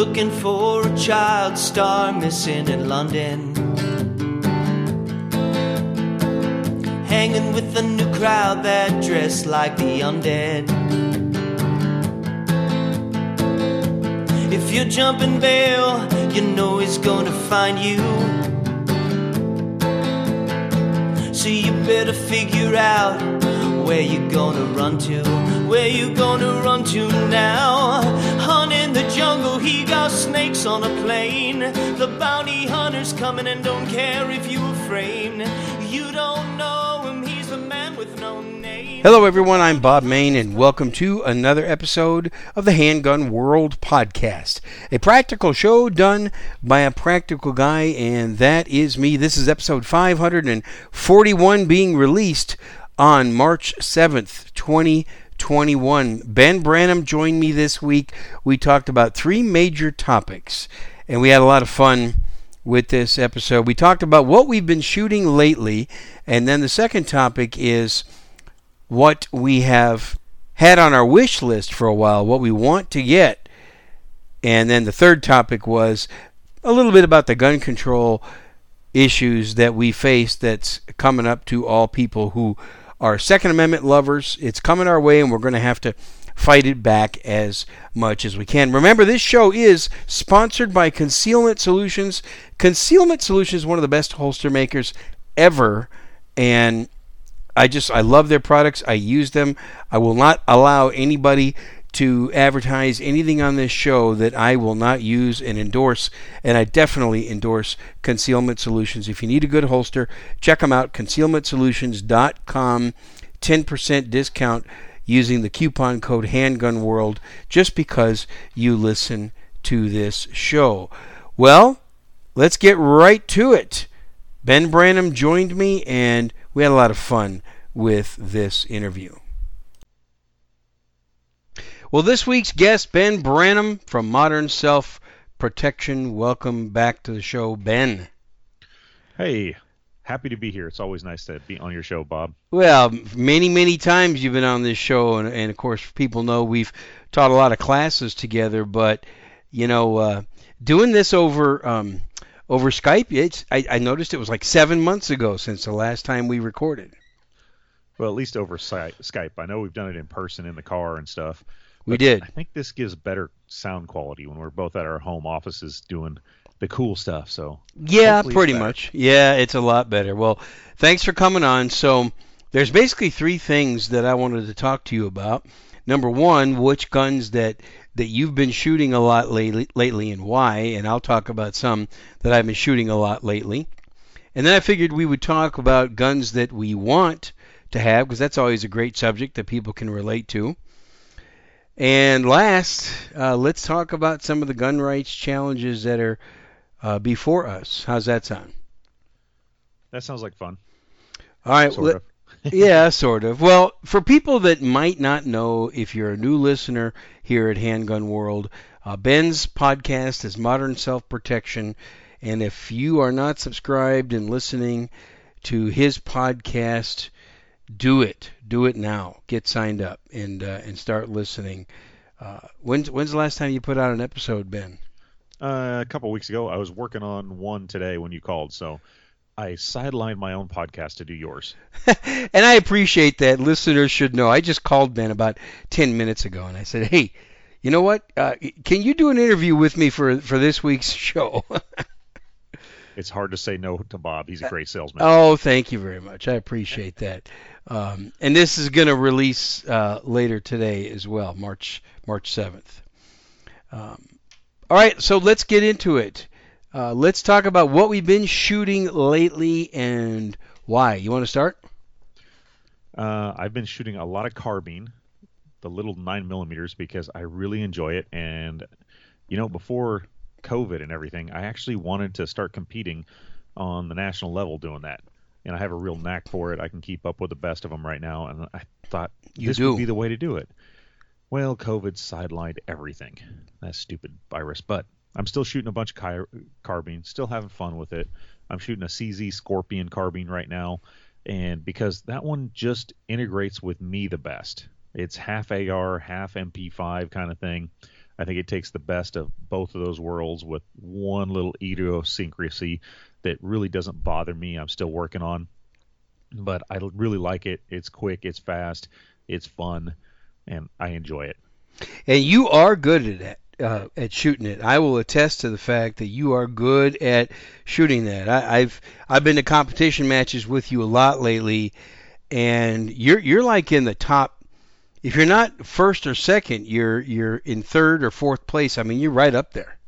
looking for a child star missing in London. Hanging with a new crowd that dress like the undead. If you're jumping bail, you know he's gonna find you. So you better figure out where you gonna run to, where you gonna run to now. In the jungle, he got snakes on a plane. The bounty hunter's coming and don't care if you afraid. You don't know him, he's the man with no name. Hello, everyone. I'm Bob Mayne, and welcome to another episode of the Handgun World Podcast, a practical show done by a practical guy, and that is me. This is episode 541 being released on March 7th, 2021. Ben Branam joined me this week. We talked about three major topics, and we had a lot of fun with this episode. We talked about what we've been shooting lately, and then the second topic is what we have had on our wish list for a while, what we want to get. And then the third topic was a little bit about the gun control issues that we face that's coming up to all people who are Second Amendment lovers. It's coming our way, and we're going to have to fight it back as much as we can. Remember, this show is sponsored by Concealment Solutions. Concealment Solutions is one of the best holster makers ever, and I just I love their products. I use them. I will not allow anybody to advertise anything on this show that I will not use and endorse. And I definitely endorse Concealment Solutions. If you need a good holster, check them out. ConcealmentSolutions.com. 10% discount using the coupon code Handgun World just because you listen to this show. Well, let's get right to it. Ben Branam joined me, and we had a lot of fun with this interview. Well, this week's guest, Ben Branam from Modern Self Protection. Welcome back to the show, Ben. Hey, happy to be here. It's always nice to be on your show, Bob. Well, many, many times you've been on this show, and, and of course, people know we've taught a lot of classes together. But you know, uh, doing this over um, over Skype, it's I, I noticed it was like seven months ago since the last time we recorded. Well, at least over Skype. I know we've done it in person in the car and stuff. We did. I think this gives better sound quality when we're both at our home offices doing the cool stuff. So yeah, pretty much. Yeah, it's a lot better. Well, thanks for coming on. So there's basically three things that I wanted to talk to you about. Number one, which guns that that you've been shooting a lot lately, lately and why, and I'll talk about some that I've been shooting a lot lately. And then I figured we would talk about guns that we want to have because that's always a great subject that people can relate to. And last, uh, let's talk about some of the gun rights challenges that are uh, before us. How's that sound? That sounds like fun. All right. Sort let- of. yeah, sort of. Well, for people that might not know, if you're a new listener here at Handgun World, uh, Ben's podcast is Modern Self Protection. And if you are not subscribed and listening to his podcast, do it. Do it now. Get signed up and uh, and start listening. Uh, when's when's the last time you put out an episode, Ben? Uh, a couple weeks ago, I was working on one today when you called, so I sidelined my own podcast to do yours. and I appreciate that. Listeners should know. I just called Ben about 10 minutes ago and I said, hey, you know what? Uh, can you do an interview with me for, for this week's show? It's hard to say no to Bob. He's a great salesman. oh, thank you very much. I appreciate that. Um, and this is going to release uh, later today as well, March March 7th. Um, all right, so let's get into it. Uh, let's talk about what we've been shooting lately and why. You want to start? Uh, I've been shooting a lot of carbine, the little nine millimeters, because I really enjoy it. And you know, before COVID and everything, I actually wanted to start competing on the national level doing that. And I have a real knack for it. I can keep up with the best of them right now. And I thought You this do. would be the way to do it. Well, COVID sidelined everything. That stupid virus. But I'm still shooting a bunch of carbine, still having fun with it. I'm shooting a CZ Scorpion carbine right now, and because that one just integrates with me the best. It's half AR, half MP5 kind of thing. I think it takes the best of both of those worlds with one little idiosyncrasy that really doesn't bother me. I'm still working on, but I really like it. It's quick, it's fast, it's fun, and I enjoy it. And you are good at it. Uh, at shooting it, I will attest to the fact that you are good at shooting that. I, I've I've been to competition matches with you a lot lately, and you're you're like in the top if you're not first or second, you're you're in third or fourth place. I mean, you're right up there.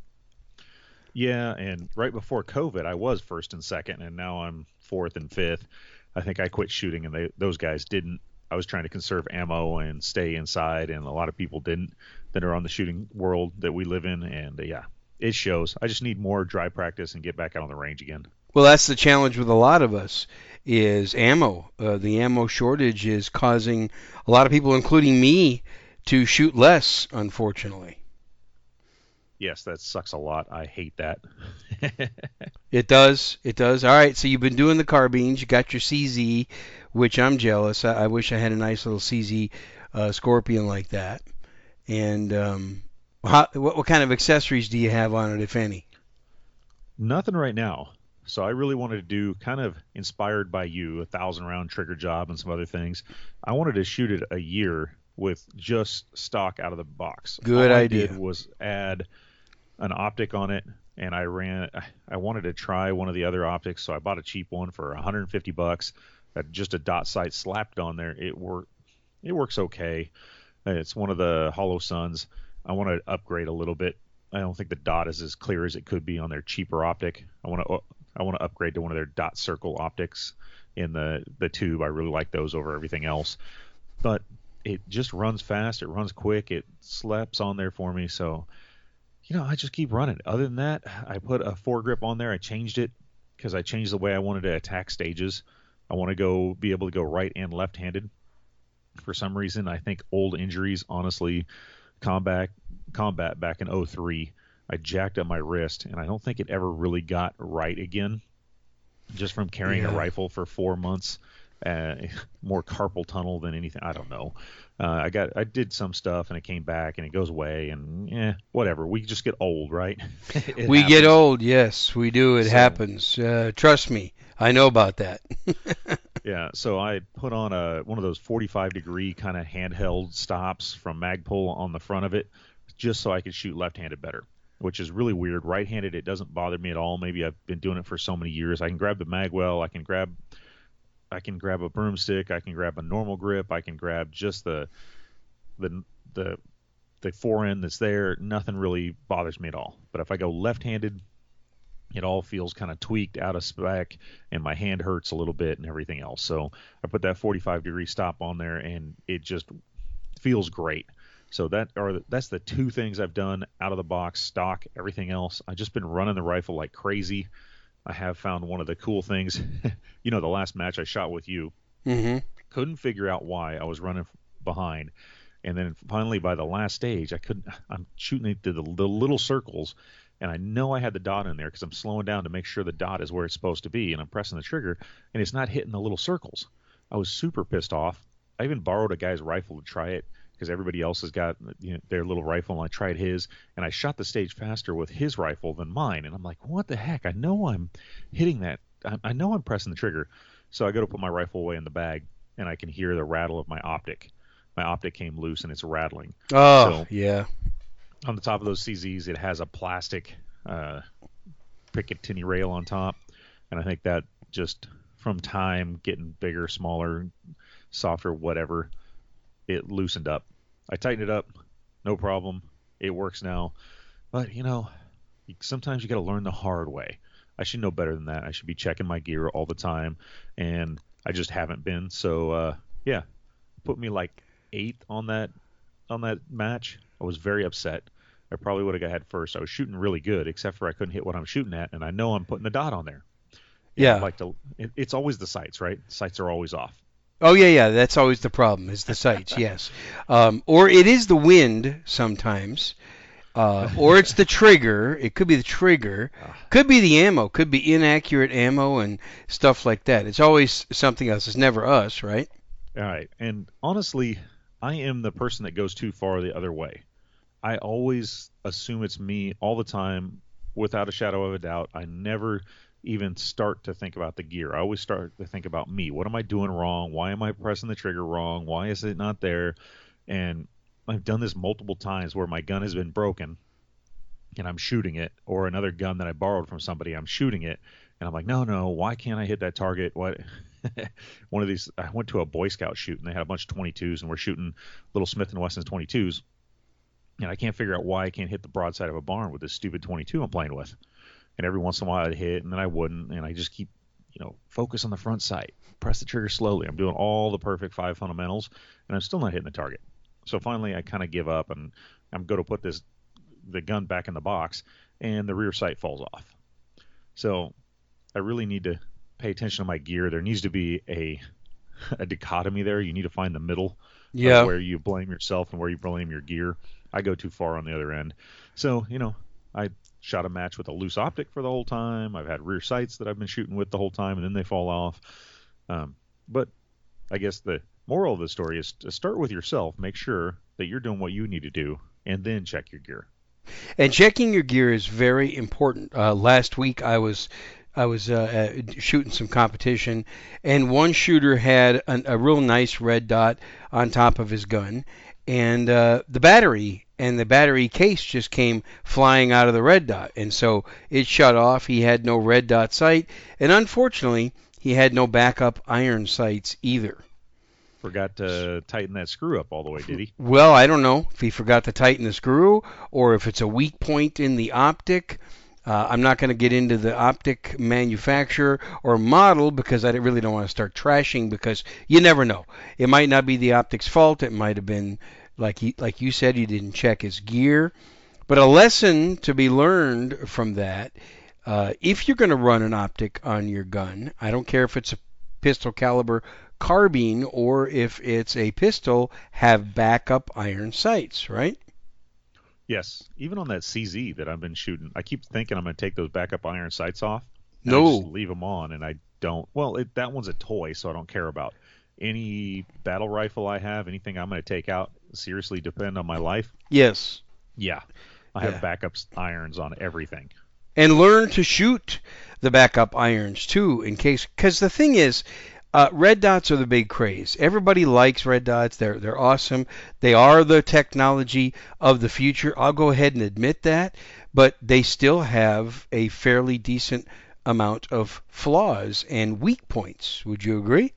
Yeah, and right before COVID, I was first and second, and now I'm fourth and fifth. I think I quit shooting, and they, those guys didn't. I was trying to conserve ammo and stay inside, and a lot of people didn't that are on the shooting world that we live in. And uh, yeah, it shows. I just need more dry practice and get back out on the range again. Well, that's the challenge with a lot of us is ammo. Uh, the ammo shortage is causing a lot of people, including me, to shoot less, unfortunately. Yes, that sucks a lot. I hate that. it does. It does. All right. So you've been doing the carbines. You got your CZ, which I'm jealous. I, I wish I had a nice little CZ uh, Scorpion like that. And um, how, what, what kind of accessories do you have on it, if any? Nothing right now. So I really wanted to do kind of inspired by you, a thousand round trigger job and some other things. I wanted to shoot it a year with just stock out of the box. Good All idea. I did was add an optic on it, and I ran. I wanted to try one of the other optics, so I bought a cheap one for 150 bucks. Uh, just a dot sight slapped on there. It worked. It works okay. Uh, it's one of the Holosuns. I want to upgrade a little bit. I don't think the dot is as clear as it could be on their cheaper optic. I want to I want to upgrade to one of their dot circle optics in the the tube. I really like those over everything else. But it just runs fast. It runs quick. It slaps on there for me. So, you know, I just keep running. Other than that, I put a foregrip on there. I changed it because I changed the way I wanted to attack stages. I want to go be able to go right and left-handed. For some reason, I think old injuries, honestly, combat combat back in 03 I jacked up my wrist, and I don't think it ever really got right again, just from carrying yeah. a rifle for four months. Uh, more carpal tunnel than anything. I don't know. Uh, I got I did some stuff and it came back and it goes away and yeah, whatever. We just get old, right? we happens. get old. Yes, we do. It so, happens. Uh, trust me, I know about that. yeah. So I put on a one of those 45 degree kind of handheld stops from Magpul on the front of it, just so I could shoot left-handed better which is really weird. Right-handed, it doesn't bother me at all. Maybe I've been doing it for so many years. I can grab the magwell. I can grab, I can grab a broomstick. I can grab a normal grip. I can grab just the, the the the fore end that's there. Nothing really bothers me at all. But if I go left-handed, it all feels kind of tweaked out of spec, and my hand hurts a little bit and everything else. So I put that 45 degree stop on there, and it just feels great. So that are that's the two things I've done out of the box, stock, everything else. I've just been running the rifle like crazy. I have found one of the cool things. you know, the last match I shot with you, mm-hmm. couldn't figure out why I was running behind, and then finally by the last stage, I couldn't. I'm shooting into the, the little circles, and I know I had the dot in there because I'm slowing down to make sure the dot is where it's supposed to be, and I'm pressing the trigger, and it's not hitting the little circles. I was super pissed off. I even borrowed a guy's rifle to try it because everybody else has got you know, their little rifle, and I tried his, and I shot the stage faster with his rifle than mine, and I'm like, what the heck? I know I'm hitting that. I, I know I'm pressing the trigger, so I go to put my rifle away in the bag, and I can hear the rattle of my optic. My optic came loose, and it's rattling. Oh, so, yeah. On the top of those CZs, it has a plastic uh, Picatinny rail on top, and I think that just from time getting bigger, smaller, softer, whatever, it loosened up. I tightened it up, no problem. It works now. But, you know, sometimes you got to learn the hard way. I should know better than that. I should be checking my gear all the time, and I just haven't been. So, uh, yeah, put me like eighth on that on that match. I was very upset. I probably would have got head first. I was shooting really good, except for I couldn't hit what I'm shooting at, and I know I'm putting the dot on there. Yeah, like to. It, it's always the sights, right? Sights are always off. Oh yeah, yeah. That's always the problem is the sights. yes, um, or it is the wind sometimes, uh, or it's the trigger. It could be the trigger, could be the ammo, could be inaccurate ammo and stuff like that. It's always something else. It's never us, right? All right. And honestly, I am the person that goes too far the other way. I always assume it's me all the time without a shadow of a doubt. I never even start to think about the gear. I always start to think about me. What am I doing wrong? Why am I pressing the trigger wrong? Why is it not there? And I've done this multiple times where my gun has been broken and I'm shooting it, or another gun that I borrowed from somebody, I'm shooting it, and I'm like, no, no, why can't I hit that target? What? One of these, I went to a Boy Scout shoot and they had a bunch of 22s, and we're shooting little Smith and Wesson 22s, and I can't figure out why I can't hit the broadside of a barn with this stupid 22 I'm playing with. And every once in a while I'd hit, and then I wouldn't, and I just keep, you know, focus on the front sight, press the trigger slowly. I'm doing all the perfect five fundamentals, and I'm still not hitting the target. So finally, I kind of give up, and I'm going to put this the gun back in the box, and the rear sight falls off. So I really need to pay attention to my gear. There needs to be a a dichotomy there. You need to find the middle Yeah. where you blame yourself and where you blame your gear. I go too far on the other end. So, you know, I shot a match with a loose optic for the whole time. I've had rear sights that I've been shooting with the whole time, and then they fall off. Um, but I guess the moral of the story is to start with yourself. Make sure that you're doing what you need to do, and then check your gear. And checking your gear is very important. Uh, last week I was I was uh, uh, shooting some competition, and one shooter had an, a real nice red dot on top of his gun, and uh, the battery and the battery case just came flying out of the red dot, and so it shut off. He had no red dot sight, and unfortunately, he had no backup iron sights either. Forgot to tighten that screw up all the way, did he? Well, I don't know if he forgot to tighten the screw or if it's a weak point in the optic. Uh, I'm not going to get into the optic manufacturer or model because I really don't want to start trashing because you never know. It might not be the optic's fault. It might have been like he, like you said, he didn't check his gear. But a lesson to be learned from that: uh, if you're going to run an optic on your gun, I don't care if it's a pistol caliber carbine or if it's a pistol, have backup iron sights, right? Yes. Even on that CZ that I've been shooting, I keep thinking I'm going to take those backup iron sights off. No. just leave them on, and I don't. Well, it, that one's a toy, so I don't care about any battle rifle I have. Anything I'm going to take out seriously depend on my life. Yes. Yeah, I Yeah. have backup irons on everything. And learn to shoot the backup irons too, in case. Because the thing is, uh, red dots are the big craze. Everybody likes red dots. They're they're awesome. They are the technology of the future. I'll go ahead and admit that. But they still have a fairly decent amount of flaws and weak points. Would you agree?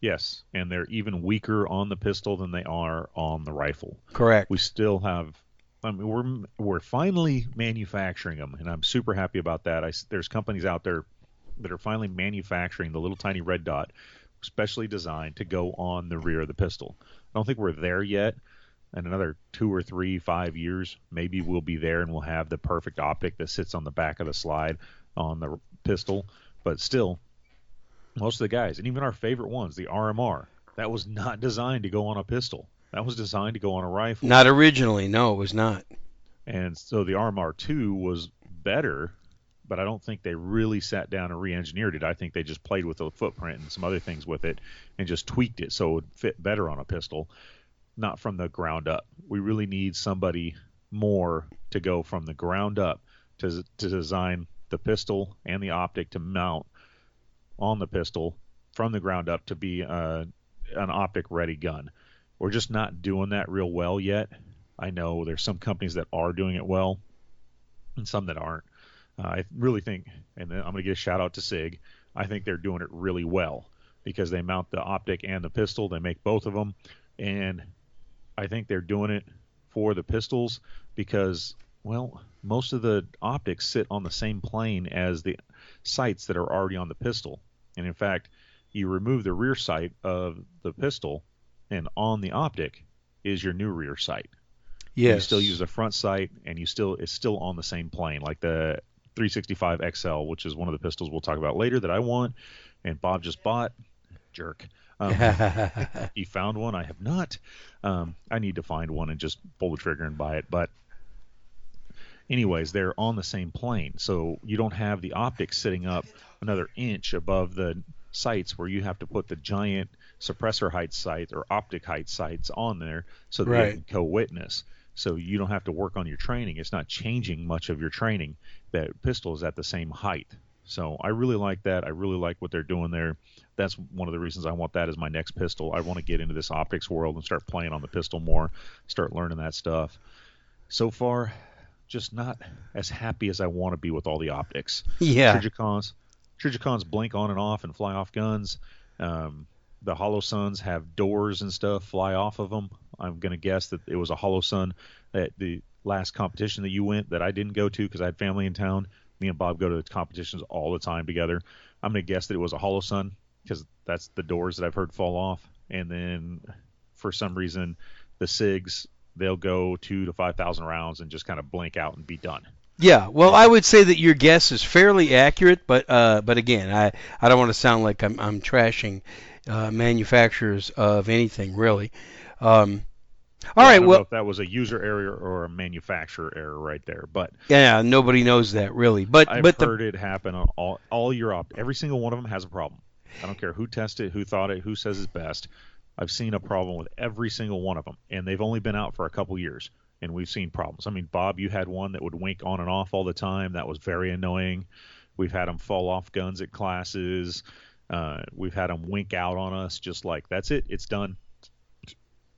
Yes, and they're even weaker on the pistol than they are on the rifle. Correct. we still have I mean, we're we're finally manufacturing them, and I'm super happy about that. I there's companies out there that are finally manufacturing the little tiny red dot, specially designed to go on the rear of the pistol. I don't think we're there yet. In another two or three, five years, maybe we'll be there and we'll have the perfect optic that sits on the back of the slide on the pistol. But still, most of the guys, and even our favorite ones, the RMR, that was not designed to go on a pistol. That was designed to go on a rifle. Not originally. No, it was not. And so the RMR2 was better, but I don't think they really sat down and re-engineered it. I think they just played with the footprint and some other things with it and just tweaked it so it would fit better on a pistol, not from the ground up. We really need somebody more to go from the ground up to to design the pistol and the optic to mount on the pistol from the ground up to be uh, an optic ready gun. We're just not doing that real well yet. I know there's some companies that are doing it well and some that aren't. Uh, I really think, and I'm going to give a shout out to SIG. I think they're doing it really well because they mount the optic and the pistol. They make both of them, and I think they're doing it for the pistols because, well, most of the optics sit on the same plane as the sights that are already on the pistol. And in fact, you remove the rear sight of the pistol, and on the optic is your new rear sight. Yes. You still use the front sight, and you still it's still on the same plane, like the 365 XL, which is one of the pistols we'll talk about later that I want, and Bob just bought. Jerk. Um, he found one. I have not. Um, I need to find one and just pull the trigger and buy it. But, anyways, they're on the same plane, so you don't have the optics sitting up another inch above the sights where you have to put the giant suppressor height sight or optic height sights on there so that Right. they can co-witness. So you don't have to work on your training. It's not changing much of your training. That pistol is at the same height. So I really like that. I really like what they're doing there. That's one of the reasons I want that as my next pistol. I want to get into this optics world and start playing on the pistol more, start learning that stuff. So far, just not as happy as I want to be with all the optics. Yeah. Trijicons, Trijicons blink on and off and fly off guns. Um, the Holosuns have doors and stuff fly off of them. I'm to guess that it was a Holosun at the last competition that you went that I didn't go to because I had family in town. Me and Bob go to competitions all the time together. I'm to guess that it was a Holosun because that's the doors that I've heard fall off. And then for some reason, the SIGs they'll go two to five thousand rounds and just kind of blink out and be done. Yeah, well, I would say that your guess is fairly accurate, but uh, but again, I, I don't want to sound like I'm I'm trashing uh, manufacturers of anything really. Um, all I right, don't well, know if that was a user error or a manufacturer error right there, but yeah, nobody knows that really, but I've but the heard it happen on all all your opt. Every single one of them has a problem. I don't care who tested, who thought it, who says it's best. I've seen a problem with every single one of them, and they've only been out for a couple years, and we've seen problems. I mean, Bob, you had one that would wink on and off all the time. That was very annoying. We've had them fall off guns at classes. Uh, we've had them wink out on us, just like that's it, it's done.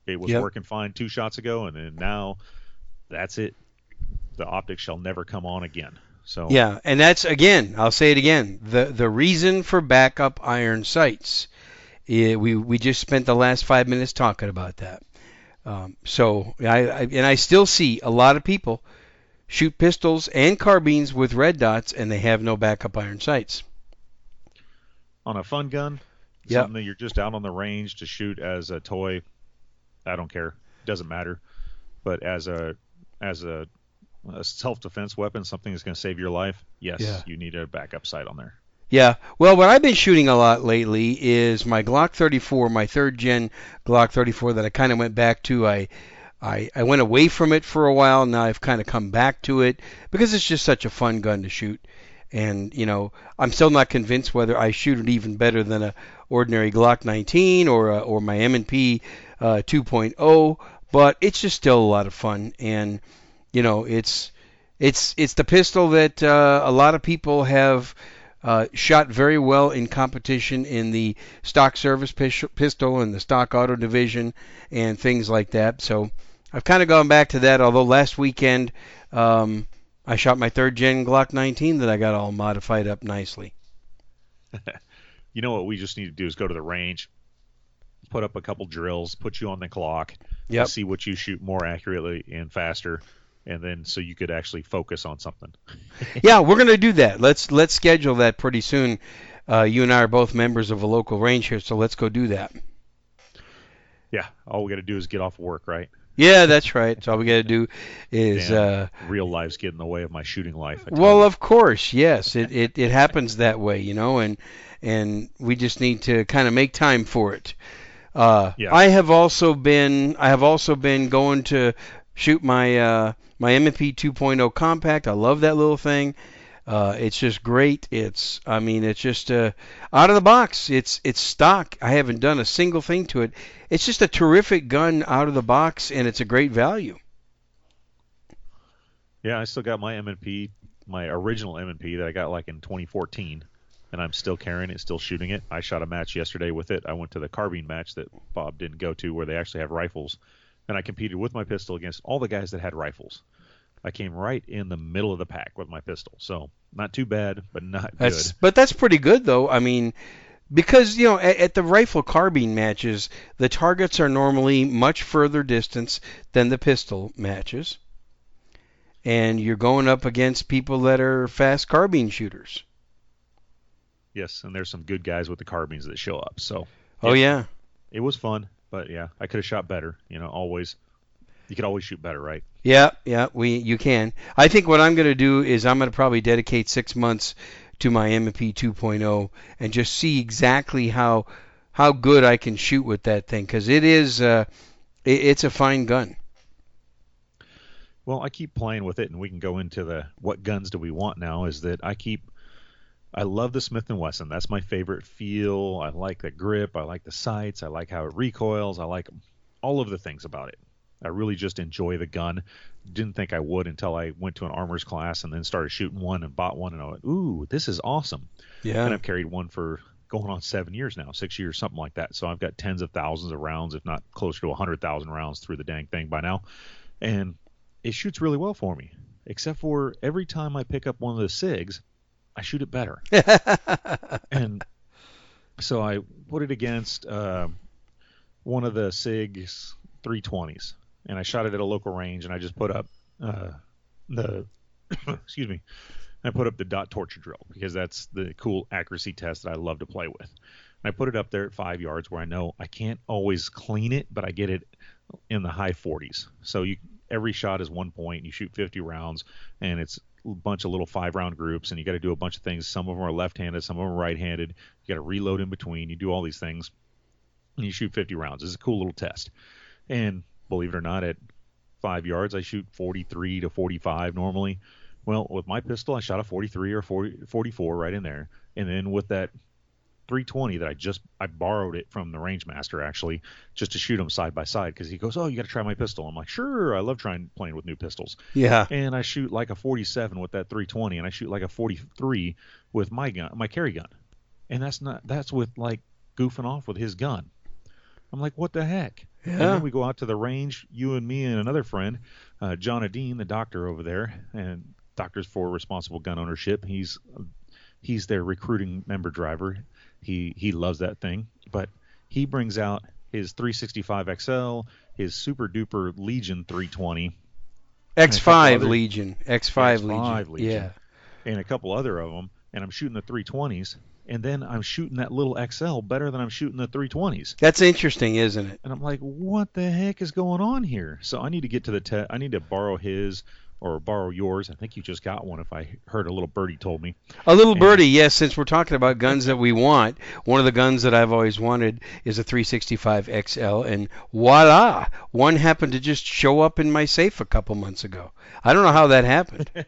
It was Yep. working fine two shots ago, and then now that's it. The optics shall never come on again. So Yeah, and that's again, I'll say it again. The the reason for backup iron sights. eh, we we just spent the last five minutes talking about that. Um, so I, I and I still see a lot of people shoot pistols and carbines with red dots, and they have no backup iron sights. On a fun gun, Yep. something that you're just out on the range to shoot as a toy, I don't care. Doesn't matter. But as a as a, a self defense weapon, something that's going to save your life, yes, Yeah. you need a backup sight on there. Yeah. Well, what I've been shooting a lot lately is my Glock 34, my third gen Glock 34 that I kind of went back to. I, I I went away from it for a while. Now I've kind of come back to it because it's just such a fun gun to shoot. And you know, I'm still not convinced whether I shoot it even better than a ordinary Glock 19 or a, or my M&P uh, 2.0, but it's just still a lot of fun. And you know, it's it's it's the pistol that uh, a lot of people have uh, shot very well in competition in the stock service pistol and the stock auto division and things like that. So I've kind of gone back to that. Although last weekend um, I shot my third gen Glock 19 that I got all modified up nicely. You know what we just need to do is go to the range, put up a couple drills, put you on the clock, Yep. see what you shoot more accurately and faster, and then so you could actually focus on something. yeah, we're gonna do that. Let's let's schedule that pretty soon. Uh, you and I are both members of a local range here, so let's go do that. Yeah, all we got to do is get off work, right? Yeah, that's right. So all we got to do is uh, real life's getting in the way of my shooting life. Well, you. of course, yes. It, it it happens that way, you know, and and we just need to kind of make time for it. Uh, Yeah. I have also been I have also been going to shoot my uh, my M&P 2.0 compact. I love that little thing. Uh, it's just great. It's I mean it's just uh, out of the box. It's it's stock. I haven't done a single thing to it. It's just a terrific gun out of the box, and it's a great value. Yeah, I still got my M&P, my original M&P that I got like in 2014, and I'm still carrying it, still shooting it. I shot a match yesterday with it. I went to the carbine match that Bob didn't go to, where they actually have rifles, and I competed with my pistol against all the guys that had rifles. I came right in the middle of the pack with my pistol, so not too bad, but not That's good. but that's pretty good though. I mean, because you know at, at the rifle carbine matches, the targets are normally much further distance than the pistol matches, and you're going up against people that are fast carbine shooters. Yes, and there's some good guys with the carbines that show up. So Oh yeah, it was fun, but yeah, I could have shot better. You know, always you could always shoot better, right? yeah, yeah. We you can. I think what I'm going to do is I'm going to probably dedicate six months to my M&P 2.0 and just see exactly how how good I can shoot with that thing because it is uh, it, it's a fine gun. Well, I keep playing with it, and we can go into the what guns do we want now. Is that I keep, I love the Smith and Wesson. That's my favorite feel. I like the grip. I like the sights. I like how it recoils. I like all of the things about it. I really just enjoy the gun. Didn't think I would until I went to an armor's class and then started shooting one and bought one and I went, ooh, this is awesome. Yeah. And I've carried one for going on seven years now, six years, something like that. So I've got tens of thousands of rounds, if not closer to a hundred thousand rounds through the dang thing by now, and it shoots really well for me. Except for every time I pick up one of the SIGs, I shoot it better. and so I put it against uh, one of the SIGs 320s, and I shot it at a local range, and I just put up uh, the excuse me, I put up the dot torture drill because that's the cool accuracy test that I love to play with. And I put it up there at five yards where I know I can't always clean it, but I get it in the high 40s. So you every shot is one point. You shoot 50 rounds, and it's a bunch of little five round groups, and you got to do a bunch of things. Some of them are left handed, some of them are right handed. You got to reload in between. You do all these things, and you shoot 50 rounds. It's a cool little test. And believe it or not, at five yards, I shoot 43 to 45 normally. Well, with my pistol, I shot a 43 or 40, 44 right in there, and then with that 320 that I just I borrowed it from the range master actually just to shoot them side by side because he goes, oh, you got to try my pistol. I'm like, sure, I love trying playing with new pistols. Yeah. And I shoot like a 47 with that 320, and I shoot like a 43 with my gun, my carry gun, and that's not that's with like goofing off with his gun. I'm like, what the heck? And Yeah. then we go out to the range, you and me and another friend, uh, John Adine, the doctor over there, and Doctors for Responsible Gun Ownership. He's he's their recruiting member driver. He he loves that thing, but he brings out his 365 XL, his super duper Legion 320, X5 other- Legion. X5, X5 Legion. Legion. Yeah. and a couple other of them, and I'm shooting the 320s, and then I'm shooting that little XL better than I'm shooting the 320s. That's interesting, isn't it? and I'm like, what the heck is going on here? So I need to get to the te- I need to borrow his or borrow yours. I think you just got one. If I heard a little birdie told me. A little And- birdie, yes, since we're talking about guns that we want, one of the guns that I've always wanted is a 365 XL, and voila, one happened to just show up in my safe a couple months ago. I don't know how that happened.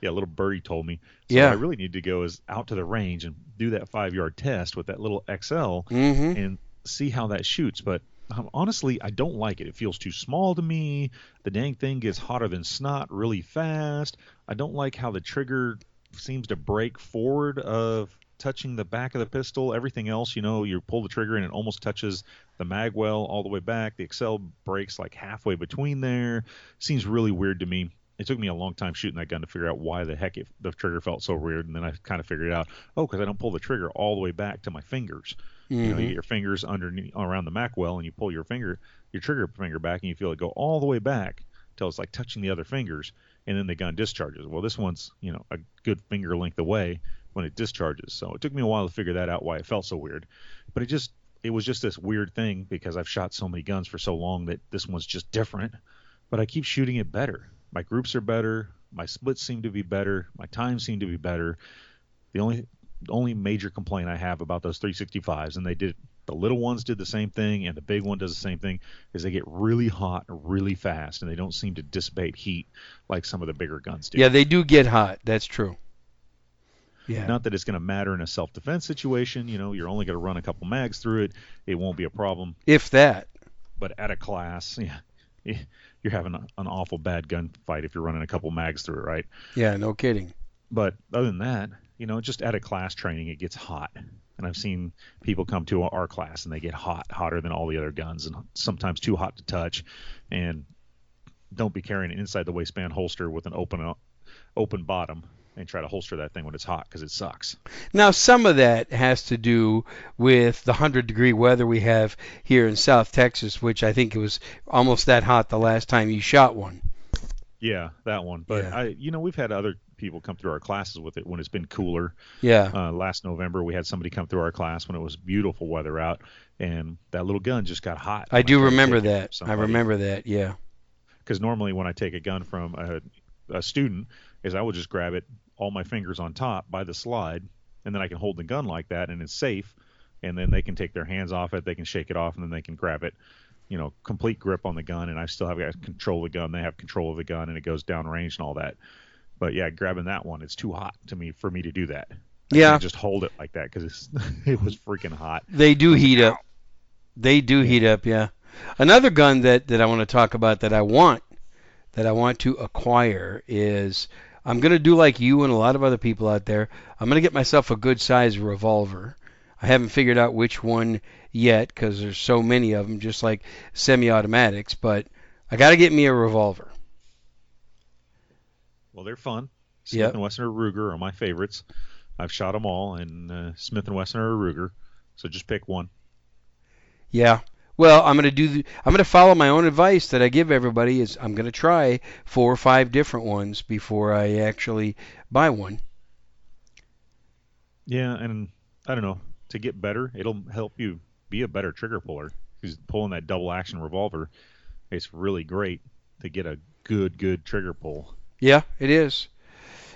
Yeah, a little birdie told me. So Yeah. what I really need to go is out to the range and do that five yard test with that little XL hmm and see how that shoots. But um, honestly, I don't like it. It feels too small to me. The dang thing gets hotter than snot really fast. I don't like how the trigger seems to break forward of touching the back of the pistol. Everything else, you know, you pull the trigger and it almost touches the mag well all the way back. The XL breaks like halfway between there. Seems really weird to me. It took me a long time shooting that gun to figure out why the heck it, the trigger felt so weird, and then I kind of figured it out. Oh, because I don't pull the trigger all the way back to my fingers. You know, you mm-hmm. get your fingers underneath around the mag well, and you pull your finger, your trigger finger back, and you feel it go all the way back till it's like touching the other fingers, and then the gun discharges. Well, this one's you know a good finger length away when it discharges. So it took me a while to figure that out why it felt so weird, but it just it was just this weird thing because I've shot so many guns for so long that this one's just different. But I keep shooting it better. My groups are better. My splits seem to be better. My times seem to be better. The only the only major complaint I have about those 365s, and they did the little ones did the same thing, and the big one does the same thing, is they get really hot really fast, and they don't seem to dissipate heat like some of the bigger guns do. Yeah, they do get hot. That's true. Yeah. Not that it's going to matter in a self-defense situation. You know, you're only going to run a couple mags through it. It won't be a problem. if that. But at a class, yeah, you're having a, an awful bad gunfight if you're running a couple mags through it, right? Yeah, no kidding. But other than that, you know, just at a class training, it gets hot. And I've seen people come to our class and they get hot, hotter than all the other guns, and sometimes too hot to touch. And don't be carrying an inside the waistband holster with an open, uh, open bottom and try to holster that thing when it's hot because it sucks. Now, some of that has to do with the 100 degree weather we have here in South Texas, which I think it was almost that hot the last time you shot one. Yeah, that one. But Yeah. I, you know, we've had other people come through our classes with it when it's been cooler. Yeah. Uh, last November, we had somebody come through our class when it was beautiful weather out, and that little gun just got hot. I do remember that. I remember that. Yeah. because normally when I take a gun from a, a student, is I will just grab it all my fingers on top by the slide, and then I can hold the gun like that, and it's safe. And then they can take their hands off it, they can shake it off, and then they can grab it. You know, complete grip on the gun, and I still have got control of the gun. They have control of the gun, and it goes down range and all that. But yeah, grabbing that one, it's too hot to me for me to do that. I Yeah. just hold it like that because it was freaking hot. They do heat up. They do heat up, yeah. Another gun that, that I want to talk about that I want that I want to acquire is I'm going to do like you and a lot of other people out there. I'm going to get myself a good size revolver. I haven't figured out which one yet because there's so many of them, just like semi-automatics. But I got to get me a revolver. Well, they're fun. Smith Yep. and Wesson or Ruger are my favorites. I've shot them all, and uh, Smith and Wesson or Ruger. So just pick one. Yeah. Well, I'm going to do. The, I'm going to follow my own advice that I give everybody. Is I'm going to try four or five different ones before I actually buy one. Yeah, and I don't know. To get better, it'll help you be a better trigger puller. Because pulling that double action revolver, it's really great to get a good, good trigger pull. Yeah, it is.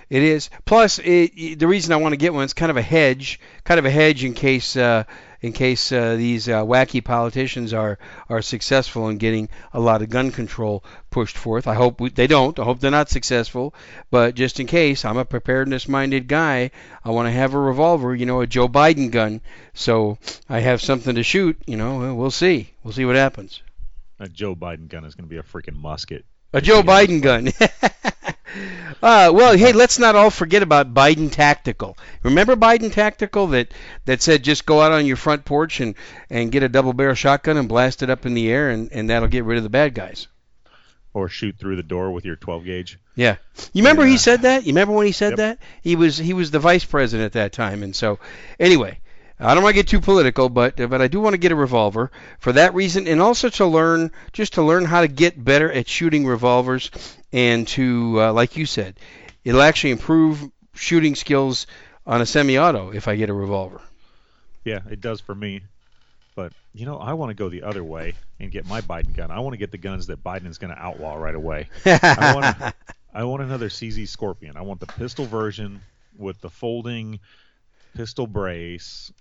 It is. Plus, it, the reason I want to get one is kind of a hedge, kind of a hedge in case uh, in case uh, these uh, wacky politicians are are successful in getting a lot of gun control pushed forth. I hope we, they don't. I hope they're not successful. But just in case, I'm a preparedness-minded guy. I want to have a revolver, you know, a Joe Biden gun, so I have something to shoot. You know, we'll see. We'll see what happens. A Joe Biden gun is going to be a freaking musket. A Joe Biden gun. uh, well, hey, let's not all forget about Biden Tactical. Remember Biden Tactical that, that said just go out on your front porch and, and get a double barrel shotgun and blast it up in the air and, and that'll get rid of the bad guys. Or shoot through the door with your 12 gauge. Yeah. You remember he said that? You remember when he said Yep. that? He was he was the vice president at that time and so anyway, I don't want to get too political, but but I do want to get a revolver for that reason, and also to learn just to learn how to get better at shooting revolvers, and to uh, like you said, it'll actually improve shooting skills on a semi-auto if I get a revolver. Yeah, it does for me. But you know, I want to go the other way and get my Biden gun. I want to get the guns that Biden is going to outlaw right away. I want I want another CZ Scorpion. I want the pistol version with the folding pistol brace,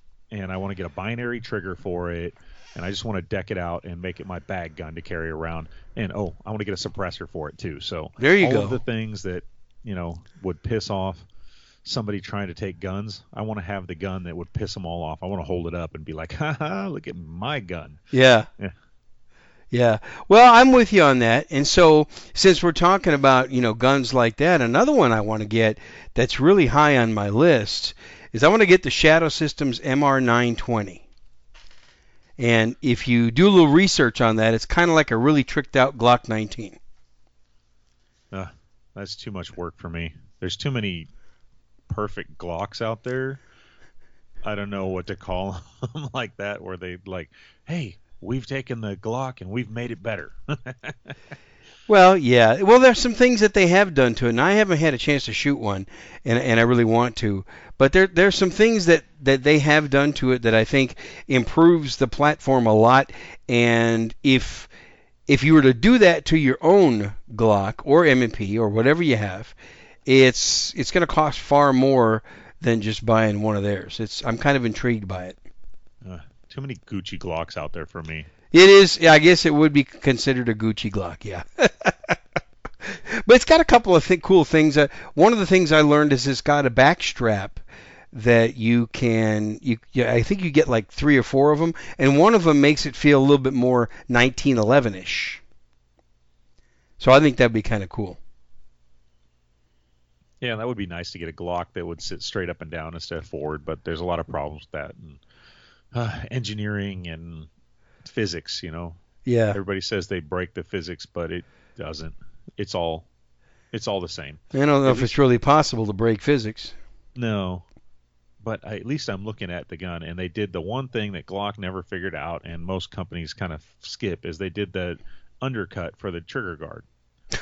and I want to get a binary trigger for it. And I just want to deck it out and make it my bag gun to carry around. And oh, I want to get a suppressor for it too. So There you all go. of the things that you know would piss off somebody trying to take guns. I want to have the gun that would piss them all off. I want to hold it up and be like, "Ha ha! Look at my gun." Yeah. Yeah. Yeah. Well, I'm with you on that. And so, since we're talking about, you know, guns like that, another one I want to get that's really high on my list is I want to get the Shadow Systems MR920. And if you do a little research on that, it's kind of like a really tricked out Glock 19. Uh, that's too much work for me. There's too many perfect Glocks out there. I don't know what to call them like that, where they like, hey, we've taken the Glock and we've made it better. Well, yeah. Well, there's some things that they have done to it, and I haven't had a chance to shoot one, and and I really want to. But there there's some things that that they have done to it that I think improves the platform a lot. And if if you were to do that to your own Glock or M&P or whatever you have, it's it's going to cost far more than just buying one of theirs. It's I'm kind of intrigued by it. too many Gucci Glocks out there for me. It is. Yeah, I guess it would be considered a Gucci Glock. Yeah. but it's got a couple of th- cool things. Uh, one of the things I learned is it's got a back strap that you can. You, yeah, I think you get like three or four of them, and one of them makes it feel a little bit more 1911ish. So I think that'd be kind of cool. Yeah, that would be nice to get a Glock that would sit straight up and down instead of forward. But there's a lot of problems with that, and uh, engineering and physics. You know, Yeah. everybody says they break the physics, but it doesn't. It's all, it's all the same. I don't know At if it's really possible to break physics. No, but I, at least I'm looking at the gun, and they did the one thing that Glock never figured out, and most companies kind of skip, is they did the undercut for the trigger guard.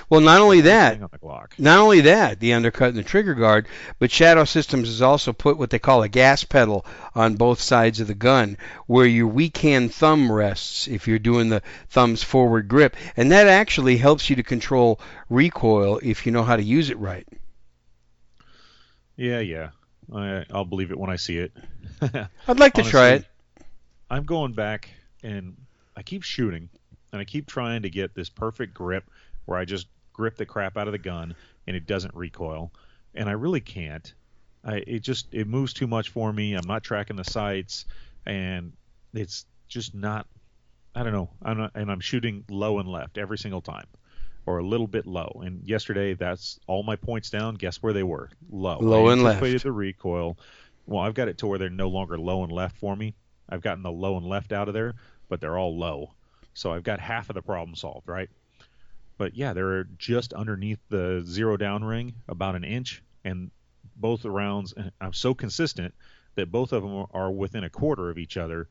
Well, not only that, on. Not only that, the undercut and the trigger guard, but Shadow Systems has also put what they call a gas pedal on both sides of the gun, where your weak hand thumb rests if you're doing the thumb's forward grip, and that actually helps you to control recoil if you know how to use it right. Yeah, yeah. I, I'll believe it when I see it. I'd like to try it. I'm going back and I keep shooting and I keep trying to get this perfect grip where I just grip the crap out of the gun and it doesn't recoil. And I really can't. I it just it moves too much for me. I'm not tracking the sights and it's just not I don't know, I'm not, and I'm shooting low and left every single time, or a little bit low. And yesterday, that's all my points down. Guess where they were? Low. Low I and left. the recoil. Well, I've got it to where they're no longer low and left for me. I've gotten the low and left out of there, but they're all low. So I've got half of the problem solved, right? But yeah, they're just underneath the zero down ring, about an inch, and both rounds. and I'm so consistent that both of them are within a quarter of each other,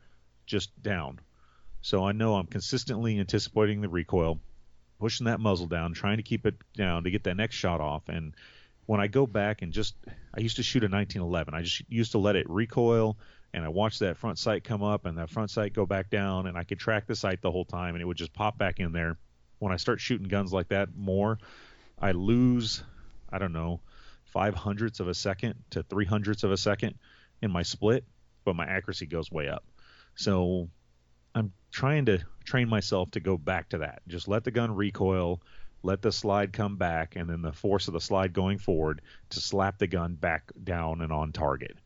just down. So I know I'm consistently anticipating the recoil, pushing that muzzle down, trying to keep it down to get that next shot off. And when I go back and just, I used to shoot a 1911. I just used to let it recoil, and I watched that front sight come up and that front sight go back down, and I could track the sight the whole time, and it would just pop back in there. When I start shooting guns like that more, I lose, I don't know, five hundredths of a second to three hundredths of a second in my split, but my accuracy goes way up. So I'm trying to train myself to go back to that. Just let the gun recoil, let the slide come back, and then the force of the slide going forward to slap the gun back down and on target.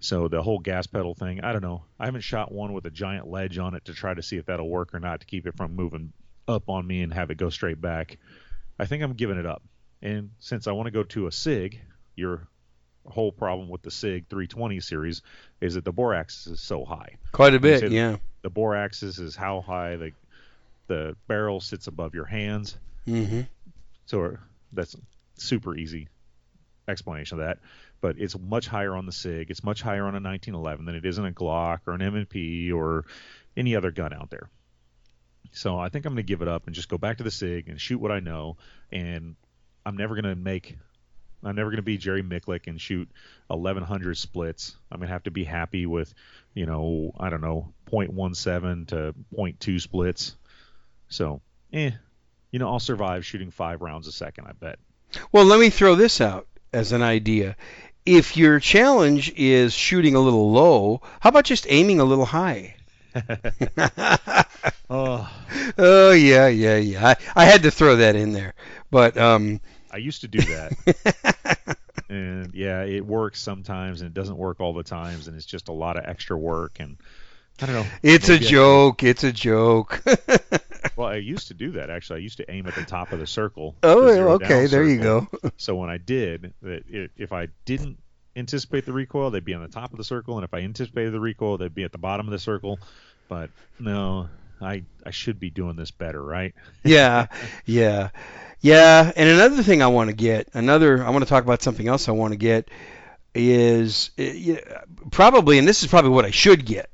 So the whole gas pedal thing, I don't know. I haven't shot one with a giant ledge on it to try to see if that'll work or not to keep it from moving up on me and have it go straight back. I think I'm giving it up. And since I want to go to a SIG, your whole problem with the SIG 320 series is that the bore axis is so high. Quite a bit, yeah. The bore axis is how high the the barrel sits above your hands. hmm So that's super easy explanation of that. But it's much higher on the SIG. It's much higher on a 1911 than it is in a Glock or an M&P or any other gun out there. So I think I'm going to give it up and just go back to the SIG and shoot what I know. And I'm never going to make. I'm never going to be Jerry Miculek and shoot 1100 splits. I'm going to have to be happy with, you know, I don't know, 0.17 to 0.2 splits. So, eh, you know, I'll survive shooting five rounds a second. I bet. Well, let me throw this out as an idea. If your challenge is shooting a little low, how about just aiming a little high? Oh, oh yeah, yeah, yeah. I, I had to throw that in there, but um, I used to do that, and yeah, it works sometimes, and it doesn't work all the times, and it's just a lot of extra work. And I don't know. it's a joke. It's a joke. well, I used to do that actually. I used to aim at the top of the circle. oh, okay. There you go. So when I did, that it, if I didn't anticipate the recoil, they'd be on the top of the circle, and if I anticipated the recoil, they'd be at the bottom of the circle. But no, I I should be doing this better, right? yeah, yeah, yeah. And another thing I want to get, another, I want to talk about something else I want to get is uh, probably, and this is probably what I should get,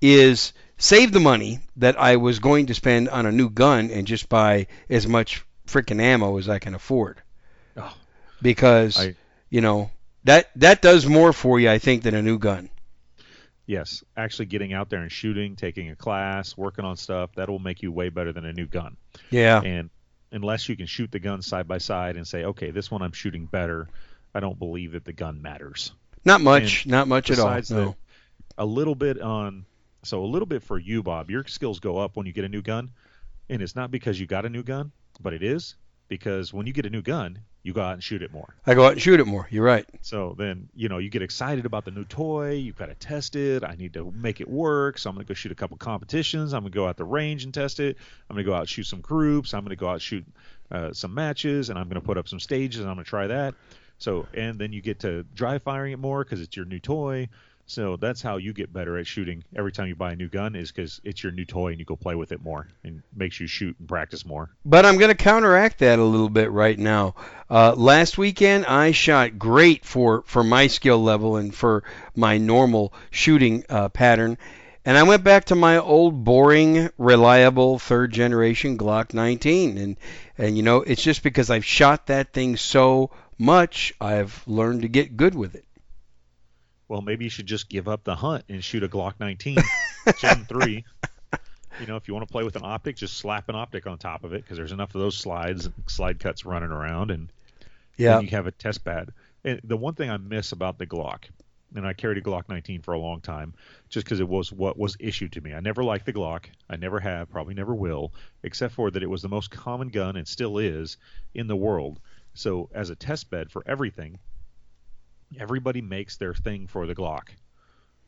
is save the money that I was going to spend on a new gun and just buy as much freaking ammo as I can afford. Oh. Because I- you know that that does more for you, I think, than a new gun. Yes, actually getting out there and shooting, taking a class, working on stuff, that will make you way better than a new gun. Yeah. And unless you can shoot the gun side by side and say, okay, this one I'm shooting better, I don't believe that the gun matters. Not much. Not much at all. Besides No. a little bit on, so a little bit for you, Bob. Your skills go up when you get a new gun, and it's not because you got a new gun, but it is because when you get a new gun, you go out and shoot it more. I go out and shoot it more. You're right. So then, you know, you get excited about the new toy. You've got to test it. I need to make it work. So I'm going to go shoot a couple competitions. I'm going to go out the range and test it. I'm going to go out and shoot some groups. I'm going to go out and shoot uh, some matches, and I'm going to put up some stages, and I'm going to try that. So, and then you get to dry firing it more because it's your new toy. So that's how you get better at shooting every time you buy a new gun is because it's your new toy and you go play with it more and makes you shoot and practice more. But I'm going to counteract that a little bit right now. Uh, last weekend, I shot great for, for my skill level and for my normal shooting uh, pattern. And I went back to my old, boring, reliable third generation Glock 19. And, and, you know, it's just because I've shot that thing so much, I've learned to get good with it. Well, maybe you should just give up the hunt and shoot a Glock 19 Gen 3. You know, if you want to play with an optic, just slap an optic on top of it because there's enough of those slides, and slide cuts running around, and Yeah. you have a test pad. And the one thing I miss about the Glock, and I carried a Glock 19 for a long time, just because it was what was issued to me. I never liked the Glock. I never have, probably never will, except for that it was the most common gun and still is in the world. So as a test bed for everything, everybody makes their thing for the Glock.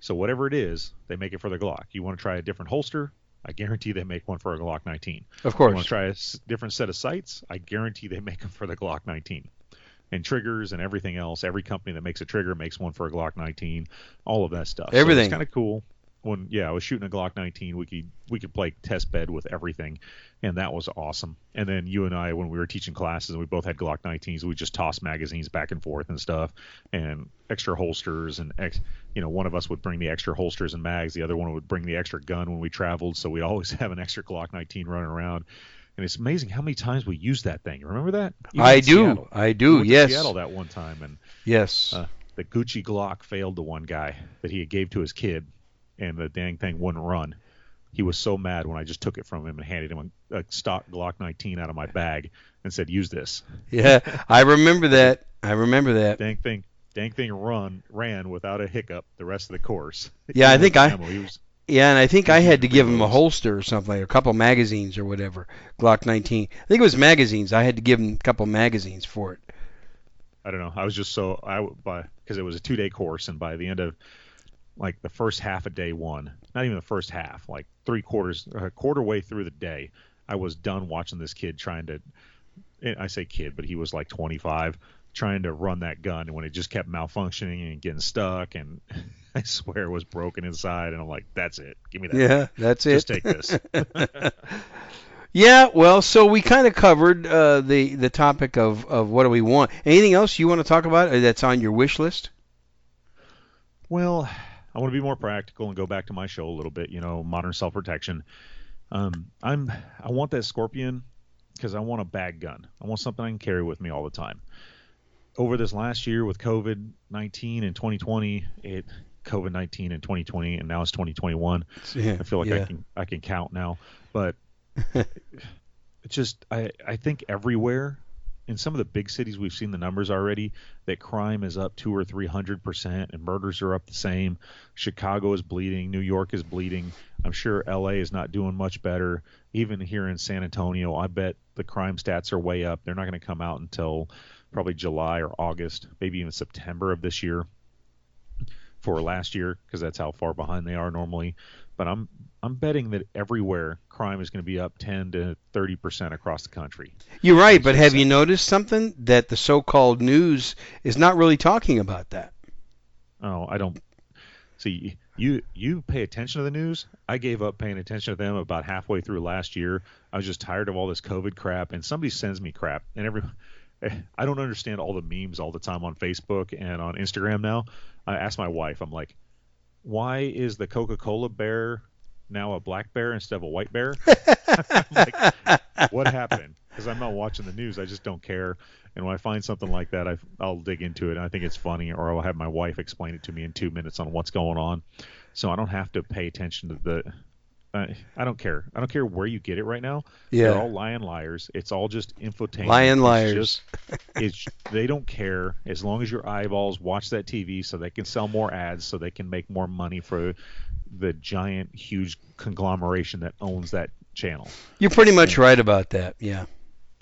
So whatever it is, they make it for the Glock. You want to try a different holster? I guarantee they make one for a Glock 19. Of course. You want to try a different set of sights? I guarantee they make them for the Glock 19. And triggers and everything else. Every company that makes a trigger makes one for a Glock 19. All of that stuff. So Everything. it's kind of cool. When yeah, I was shooting a Glock 19. We could we could play test bed with everything, and that was awesome. And then you and I, when we were teaching classes, and we both had Glock 19s, we just tossed magazines back and forth and stuff, and extra holsters and ex, you know, one of us would bring the extra holsters and mags, the other one would bring the extra gun when we traveled, so we'd always have an extra Glock 19 running around. And it's amazing how many times we used that thing. Remember that? Even I do. Seattle. I We do. to Yes. Seattle that one time, and Yes. uh, the Gucci Glock failed to one guy that he gave to his kid, and the dang thing wouldn't run. He was so mad when I just took it from him and handed him a, a stock Glock 19 out of my bag and said, "Use this." yeah. I remember that. I remember that. Dang thing, dang thing, run ran without a hiccup the rest of the course. Yeah, I think I- was, Yeah, and I think I had to give him a holster or something, like a couple magazines or whatever. Glock 19. I think it was magazines. I had to give him a couple magazines for it. I don't know. I was just so I by because it was a two day course, and by the end of like the first half of day one, not even the first half, like three quarters, a quarter way through the day, I was done watching this kid trying to. I say kid, but he was like 25, trying to run that gun, and when it just kept malfunctioning and getting stuck, and I swear it was broken inside, and I'm like, that's it, give me that. Yeah, that's it. Just take this. yeah, well, so we kind of covered uh, the the topic of, of what do we want. Anything else you want to talk about uh, that's on your wish list? Well, I want to be more practical and go back to my show a little bit. You know, modern self protection. Um, I'm I want that Scorpion because I want a bag gun. I want something I can carry with me all the time. Over this last year with COVID nineteen and 2020, it COVID nineteen and 2020, and now it's 2021. Yeah, I feel like yeah. I can I can count now, but it's just I I think everywhere in some of the big cities we've seen the numbers already that crime is up two or three hundred percent and murders are up the same. Chicago is bleeding, New York is bleeding. I'm sure LA is not doing much better. Even here in San Antonio, I bet the crime stats are way up. They're not going to come out until probably July or August, maybe even September of this year for last year because that's how far behind they are normally. But I'm I'm betting that everywhere crime is going to be up 10 to 30 percent across the country. You're right, but have you noticed something that the so-called news is not really talking about that? Oh, I don't see you. You pay attention to the news. I gave up paying attention to them about halfway through last year. I was just tired of all this COVID crap, and somebody sends me crap, and every. I don't understand all the memes all the time on Facebook and on Instagram now. I asked my wife, I'm like, why is the Coca-Cola bear now a black bear instead of a white bear? Like, what happened? Because I'm not watching the news. I just don't care. And when I find something like that, I, I'll dig into it. And I think it's funny, or I'll have my wife explain it to me in two minutes on what's going on. So I don't have to pay attention to the. I I don't care. I don't care where you get it right now. Yeah. They're all lying liars. It's all just infotainment. It's liars. just- it's they don't care as long as your eyeballs watch that TV so they can sell more ads so they can make more money for the giant huge conglomeration that owns that channel. You're pretty much right about that. Yeah.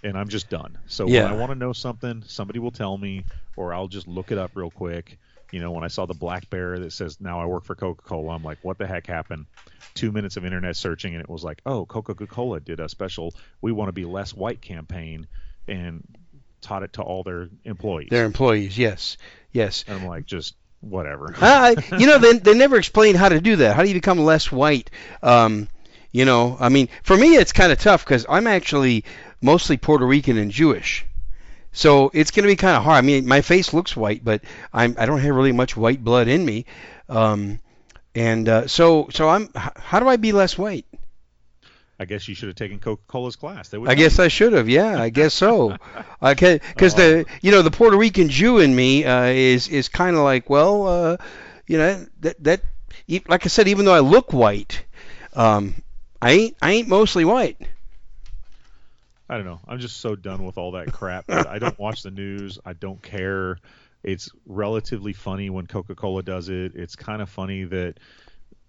And I'm just done. So Yeah. when I want to know something, somebody will tell me or I'll just look it up real quick. You know, when I saw the black bear that says now I work for Coca-Cola, I'm like, what the heck happened? 2 minutes of internet searching and it was like, "Oh, Coca-Cola did a special we want to be less white campaign and taught it to all their employees." Their employees, yes. Yes. And I'm like, just whatever. I, you know, they, they never explain how to do that. How do you become less white? Um, you know, I mean, for me, it's kind of tough because I'm actually mostly Puerto Rican and Jewish. So it's going to be kind of hard. I mean, my face looks white, but I'm I don't have really much white blood in me. Um, and uh, so so I'm how do I be less white? I guess you should have taken Coca-Cola's class. They I guess you. I should have. Yeah, I guess so. okay, Because the you know the Puerto Rican Jew in me uh, is is kind of like well uh, you know that that like I said even though I look white, um, I ain't I ain't mostly white. I don't know. I'm just so done with all that crap. I don't watch the news. I don't care. It's relatively funny when Coca-Cola does it. It's kind of funny that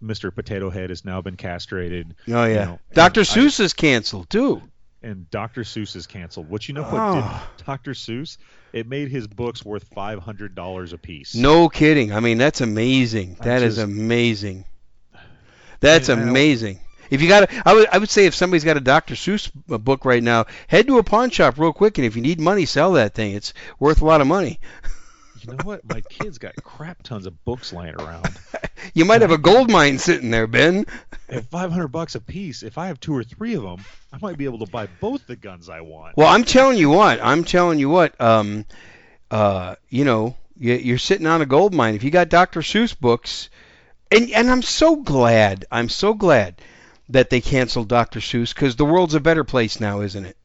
Mr. Potato Head has now been castrated. Oh you yeah, know, Dr. and I- Seuss is canceled too. and Dr. Seuss is canceled. What you know what Oh. did Dr. Seuss? It made his books worth five hundred dollars a piece. No kidding. I mean that's amazing. I That is just- amazing. That's I mean, I don't- amazing. If you got, a, I would, I would say if somebody's got a Dr. Seuss uh, book right now, head to a pawn shop real quick, and if you need money, sell that thing. It's worth a lot of money. You know what? My kids got crap tons of books lying around. you might have a gold mine sitting there, Ben. At 500 bucks a piece, if I have two or three of them, I might be able to buy both the guns I want. Well, I'm telling you what. I'm telling you what. Um, uh, you know, you're sitting on a gold mine. If you got Dr. Seuss books, and and I'm so glad. I'm so glad that they canceled Dr. Seuss because the world's a better place now, isn't it?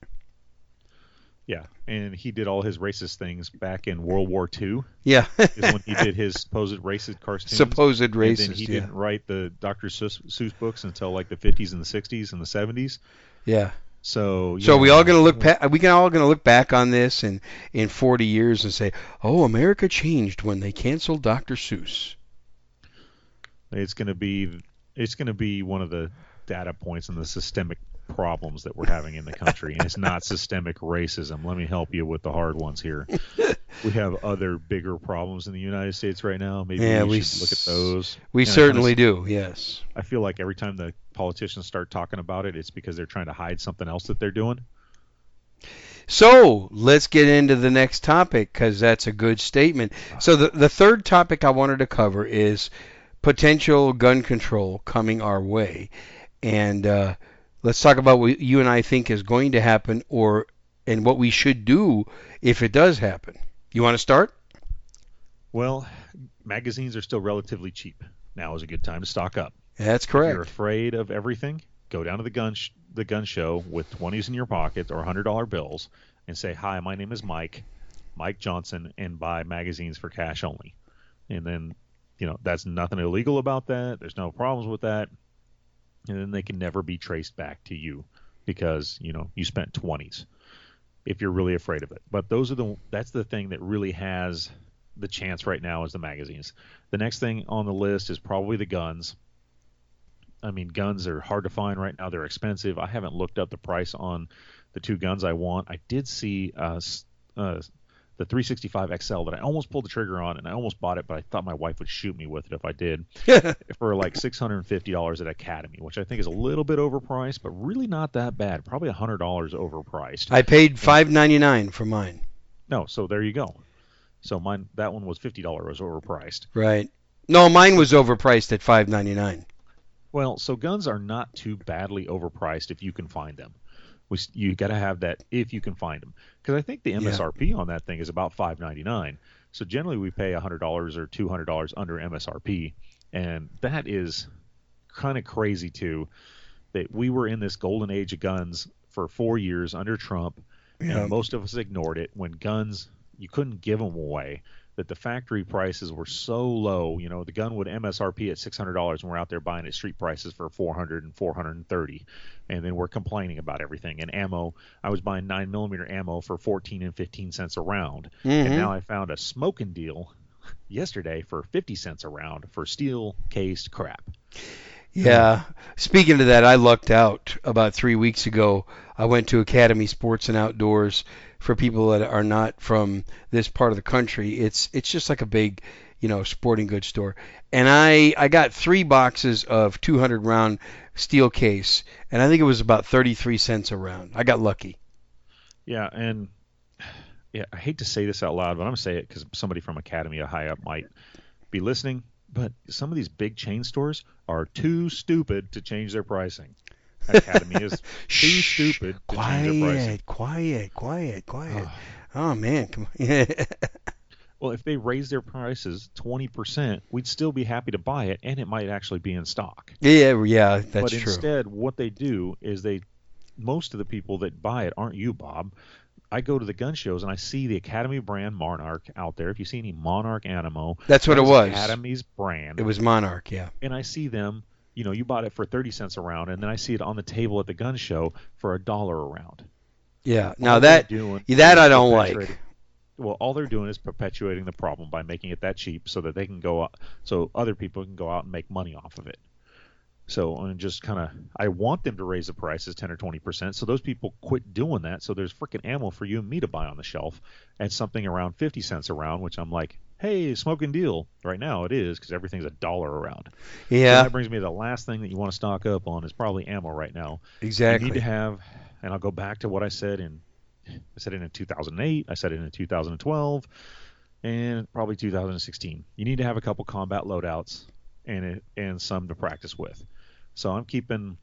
And he did all his racist things back in World War II. Yeah, is when he did his supposed racist cartoons. Supposed racist. And then he yeah. didn't write the Dr. Seuss, Seuss books until like the 50s and the 60s and the 70s. Yeah. So yeah. so we all gonna look pa- we can all gonna look back on this in in 40 years and say, oh, America changed when they canceled Dr. Seuss. It's gonna be it's gonna be one of the data points in the systemic problems that we're having in the country, and it's not systemic racism. Let me help you with the hard ones here. we have other bigger problems in the United States right now. Maybe yeah, we, we should look at those. We And certainly do. Yes. I feel like every time the politicians start talking about it, it's because they're trying to hide something else that they're doing. So let's get into the next topic because that's a good statement. So the the third topic I wanted to cover is potential gun control coming our way, and uh, let's talk about what you and I think is going to happen, or and what we should do if it does happen. You want to start? Well, magazines are still relatively cheap. Now is a good time to stock up. That's correct. If you're afraid of everything, go down to the gun sh- the gun show with 20s in your pocket or $100 bills and say, "Hi, my name is Mike, Mike Johnson," and buy magazines for cash only. And then, you know, that's nothing illegal about that. There's no problems with that. And then they can never be traced back to you because, you know, you spent 20s if you're really afraid of it. But those are the that's the thing that really has the chance right now is the magazines. The next thing on the list is probably the guns. I mean, guns are hard to find right now. They're expensive. I haven't looked up the price on the two guns I want. I did see uh, uh, the 365 XL that I almost pulled the trigger on, and I almost bought it, but I thought my wife would shoot me with it if I did for like $650 at Academy, which I think is a little bit overpriced, but really not that bad. Probably $100 overpriced. I paid five ninety nine for mine. No, so there you go. So mine that one was fifty dollars overpriced. Right. No, mine was overpriced at five ninety nine. Well, so guns are not too badly overpriced if you can find them. We, you got to have that if you can find them, because I think the MSRP on that thing is about five ninety nine. So generally we pay hundred dollars or two hundred dollars under MSRP, and that is kind of crazy too. That we were in this golden age of guns for four years under Trump, Yeah. and most of us ignored it when guns you couldn't give them away that the factory prices were so low you know the gun would msrp at $600 and we're out there buying at street prices for 400 and 430 and then we're complaining about everything and ammo i was buying 9 millimeter ammo for 14 and 15 cents a round Mhm. and now i found a smoking deal yesterday for 50 cents a round for steel cased crap Yeah. Speaking of that, I lucked out about three weeks ago. I went to Academy Sports and Outdoors for people that are not from this part of the country. It's it's just like a big, you know, sporting goods store. And I I got three boxes of 200 round steel case, and I think it was about 33 cents a round. I got lucky. Yeah, and yeah, I hate to say this out loud, but I'm gonna say it because somebody from Academy or high up might be listening. But some of these big chain stores are too stupid to change their pricing. Academy is too stupid to change their pricing. Quiet, quiet, quiet, quiet. Oh man, come on. Well, if they raise their prices 20%, we'd still be happy to buy it, and it might actually be in stock. yeah, yeah, that's but true. instead, what they do is they, most of the people that buy it aren't you, Bob. I go to the gun shows and I see the Academy brand Monarch out there. If you see any Monarch Animo, That's what that it was. Academy's brand. It was Monarch, yeah. and I see them. You know, you bought it for thirty cents a round, and then I see it on the table at the gun show for a dollar a round. Yeah. Now All they're that doing that I don't like. Well, all they're doing is perpetuating the problem by making it that cheap, so that they can go, out, so other people can go out and make money off of it. So and just kind of, I want them to raise the prices ten or twenty percent, so those people quit doing that. So there's freaking ammo for you and me to buy on the shelf at something around fifty cents a round, which I'm like, hey, smoking deal. Right now it is because everything's a dollar around. So Yeah, that brings me to the last thing that you want to stock up on is probably ammo right now. Exactly. You need to have, and I'll go back to what I said in, I said it in 2008, I said it in 2012, and probably 2016. You need to have a couple combat loadouts and it, and some to practice with. So I'm keeping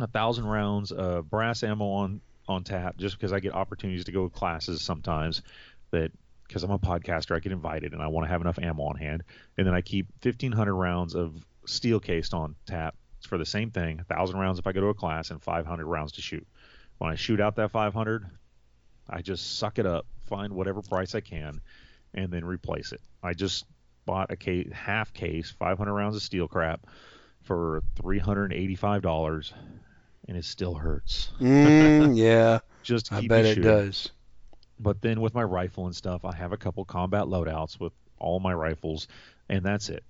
a thousand rounds of brass ammo on on tap just because I get opportunities to go to classes sometimes that because I'm a podcaster I get invited and I want to have enough ammo on hand. And then I keep 1500 rounds of steel cased on tap it's for the same thing 1000 rounds if I go to a class and 500 rounds to shoot. When I shoot out that 500 I just suck it up find whatever price I can and then replace it. I just bought a case, half case 500 rounds of steel crap for $385 and it still hurts. Mm, yeah, just I bet it does. But then with my rifle and stuff, I have a couple combat loadouts with all my rifles, and that's it.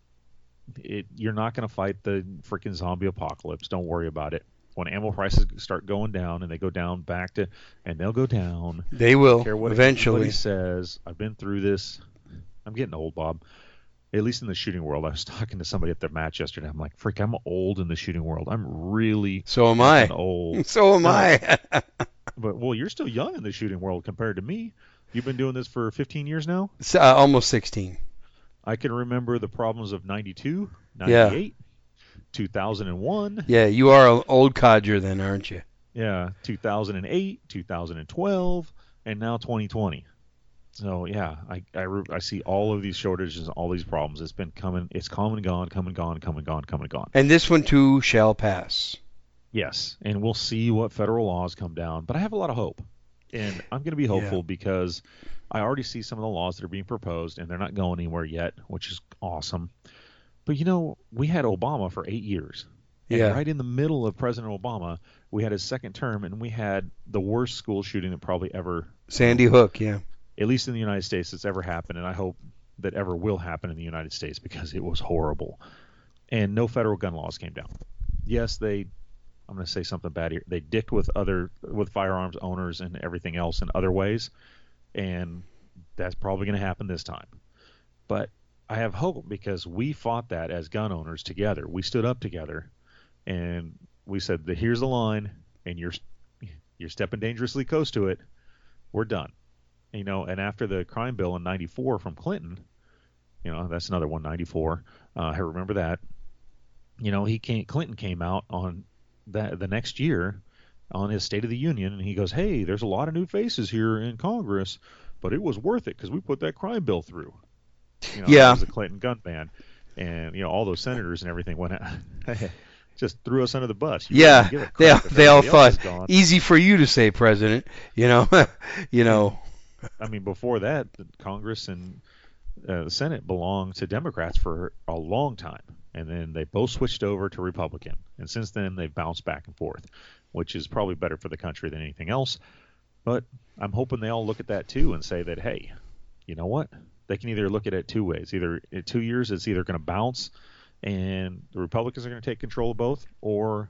It you're not going to fight the freaking zombie apocalypse. Don't worry about it. When ammo prices start going down and they go down back to, and they'll go down. They will Care what eventually. says. I've been through this. I'm getting old, Bob. At least in the shooting world. I was talking to somebody at their match yesterday. I'm like, freak, I'm old in the shooting world. I'm really So am I. old. So am No. I. But well, you're still young in the shooting world compared to me. You've been doing this for 15 years now. Uh, almost 16. I can remember the problems of 92, Yeah. 98, 2001, Yeah, you are an old codger then, aren't you? yeah, 2008, 2012, and now 2020. So yeah, I, I, I see all of these shortages, all these problems. It's been coming, it's come and gone, come and gone, come and gone, come and gone. And this one too shall pass. Yes, and we'll see what federal laws come down. But I have a lot of hope, and I'm going to be hopeful because I already see some of the laws that are being proposed, and they're not going anywhere yet, which is awesome. But you know, we had Obama for eight years. Yeah. right in the middle of President Obama, we had his second term, and we had the worst school shooting that probably ever, Sandy Hook, yeah. At least in the United States, that's ever happened. And I hope that ever will happen in the United States because it was horrible. And no federal gun laws came down. Yes, they. I'm going to say something bad here. They dicked with other with firearms owners and everything else in other ways, and that's probably going to happen this time. But I have hope because we fought that as gun owners together. We stood up together, and we said, "Here's the line, and you're you're stepping dangerously close to it. We're done." You know, and after the crime bill in '94 from Clinton, you know, that's another one '94. Uh, I remember that. You know, he came. Clinton came out on that the next year on his State of the Union, and he goes, "Hey, there's a lot of new faces here in Congress, but it was worth it because we put that crime bill through." You know, Yeah. was the Clinton gun ban, and you know all those senators and everything went out, just threw us under the bus. You Yeah, didn't give a they they all thought easy for you to say, President. You know, you know. I mean, before that, Congress and uh, the Senate belonged to Democrats for a long time, and then they both switched over to Republican, and since then they've bounced back and forth, which is probably better for the country than anything else. But I'm hoping they all look at that too and say that, hey, you know what? They can either look at it two ways. Either in two years, it's either going to bounce, and the Republicans are going to take control of both, or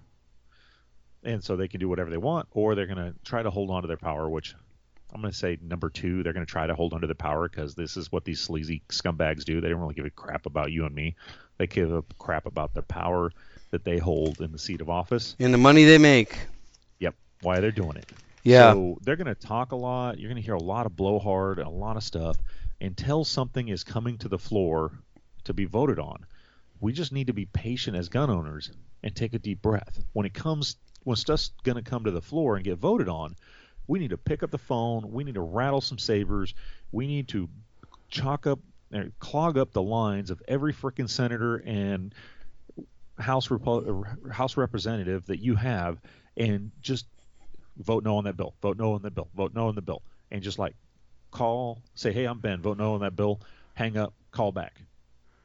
and so they can do whatever they want, or they're going to try to hold on to their power, which I'm going to say number two, they're going to try to hold onto the power because this is what these sleazy scumbags do. They don't really give a crap about you and me. They give a crap about the power that they hold in the seat of office. And the money they make. Yep, why they're doing it. Yeah. So they're going to talk a lot. You're going to hear a lot of blowhard, a lot of stuff until something is coming to the floor to be voted on. We just need to be patient as gun owners and take a deep breath. When it comes, when stuff's going to come to the floor and get voted on, we need to pick up the phone. We need to rattle some sabers. We need to chalk up, uh, clog up the lines of every freaking senator and House Repo- uh, House representative that you have, and just vote no on that bill. Vote no on that bill. Vote no on the bill. And just like call, say, hey, I'm Ben. Vote no on that bill. Hang up. Call back,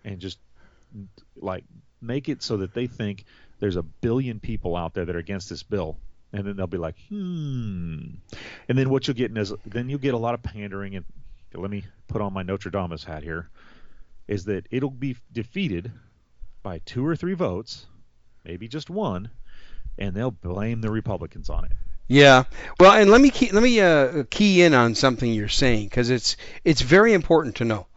and just like make it so that they think there's a billion people out there that are against this bill, and then they'll be like, hmm. And then what you'll get is then you'll get a lot of pandering. And let me put on my Nostradamus hat here, is that it'll be defeated by two or three votes, maybe just one, and they'll blame the Republicans on it. Yeah. Well, and let me key, let me uh, key in on something you're saying because it's it's very important to know.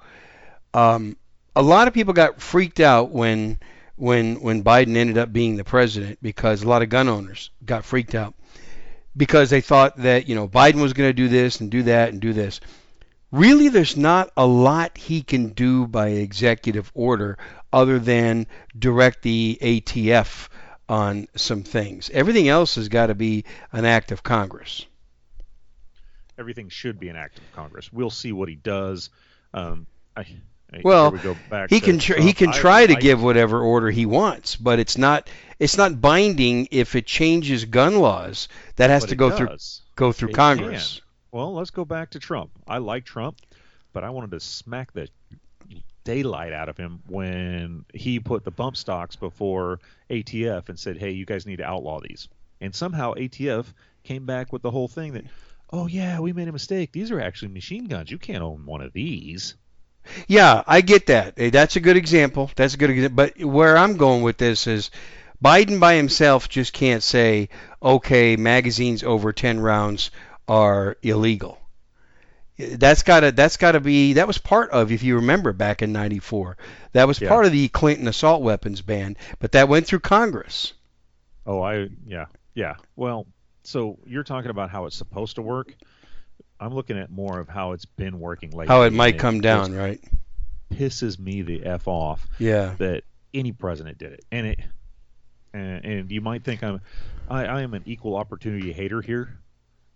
Um, a lot of people got freaked out when when when Biden ended up being the president because a lot of gun owners got freaked out because they thought that you know Biden was going to do this and do that and do this. Really, there's not a lot he can do by executive order other than direct the ATF on some things. Everything else has got to be an act of Congress. Everything should be an act of Congress. We'll see what he does. Um, I, Well, we He can tr- he can try to give whatever order he wants, but it's not it's not binding if it changes gun laws. That has but to go through go through It Congress. Well, let's go back to Trump. I like Trump, but I wanted to smack the daylight out of him when he put the bump stocks before ATF and said, "Hey, you guys need to outlaw these." And somehow ATF came back with the whole thing that, "Oh yeah, we made a mistake. These are actually machine guns. You can't own one of these." Yeah, I get that. Eh, That's a good example. That's a good example. But where I'm going with this is Biden by himself just can't say, okay, magazines over 10 rounds are illegal. Eh, That's got to that's got to be that was part of if you remember back in 94. That was Yeah. part of the Clinton assault weapons ban, but that went through Congress. Oh, I yeah, yeah. Well, so you're talking about how it's supposed to work. I'm looking at more of how it's been working lately. How it might come down, right? Pisses me the f off Yeah. that any president did it, and it, and, and you might think I'm, I, I am an equal opportunity hater here.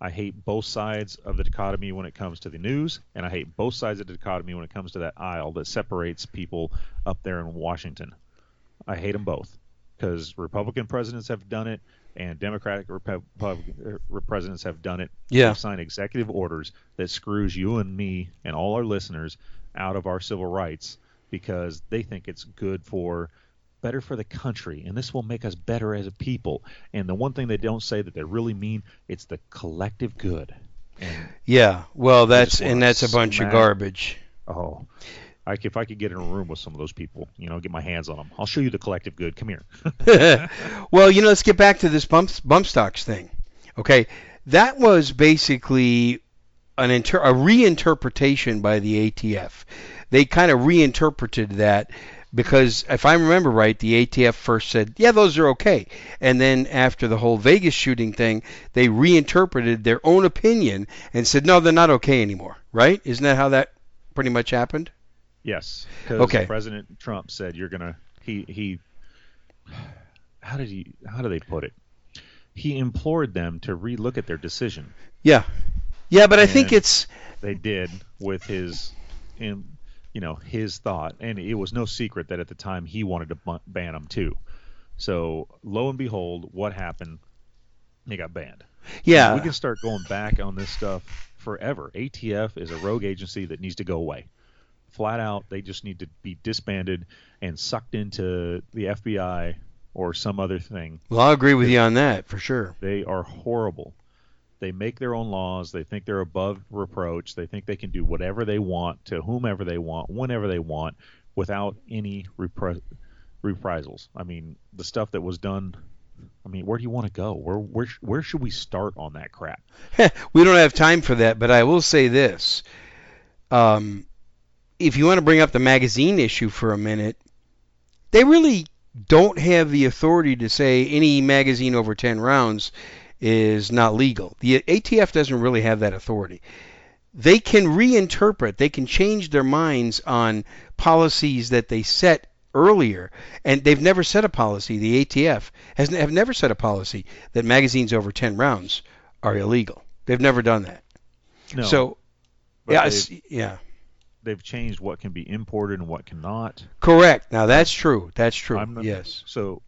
I hate both sides of the dichotomy when it comes to the news, and I hate both sides of the dichotomy when it comes to that aisle that separates people up there in Washington. I hate them both because Republican presidents have done it, and Democratic Repu- Republican uh, presidents have done it. Yeah. They've signed executive orders that screws you and me and all our listeners out of our civil rights because they think it's good for better for the country and this will make us better as a people and the one thing they don't say that they really mean it's the collective good and Yeah. Well, that's and that's a bunch of garbage. oh I, if I could get in a room with some of those people, you know, get my hands on them, I'll show you the collective good. Come here. well, you know, let's get back to this bump bump stocks thing. Okay, that was basically an inter- a reinterpretation by the ATF. They kind of reinterpreted that because if I remember right, the ATF first said, "Yeah, those are okay," and then after the whole Vegas shooting thing, they reinterpreted their own opinion and said, "No, they're not okay anymore." Right? Isn't that how that pretty much happened? Yes, Okay. President Trump said you're gonna. He he. How did he? How do they put it? He implored them to relook at their decision. Yeah. Yeah, but I think it's They did with his, in, you know, his thought, and it was no secret that at the time he wanted to ban them too. So lo and behold, what happened? They got banned. yeah. we can start going back on this stuff forever. ATF is a rogue agency that needs to go away. Flat out, they just need to be disbanded and sucked into the FBI or some other thing. Well, I'll agree with you on that for sure. They are horrible. They make their own laws. They think they're above reproach. They think they can do whatever they want to whomever they want, whenever they want, without any repri- reprisals. I mean, the stuff that was done. I mean, where do you want to go? Where where where should we start on that crap? we don't have time for that, but I will say this. Um, if you want to bring up the magazine issue for a minute, they really don't have the authority to say any magazine over 10 rounds is not legal. The ATF doesn't really have that authority. They can reinterpret, they can change their minds on policies that they set earlier, and they've never set a policy. The ATF has have never set a policy that magazines over 10 rounds are illegal. They've never done that. No, so, yeah, yeah, they've changed what can be imported and what cannot. correct. Now that's true. That's true. I'm not- yes. So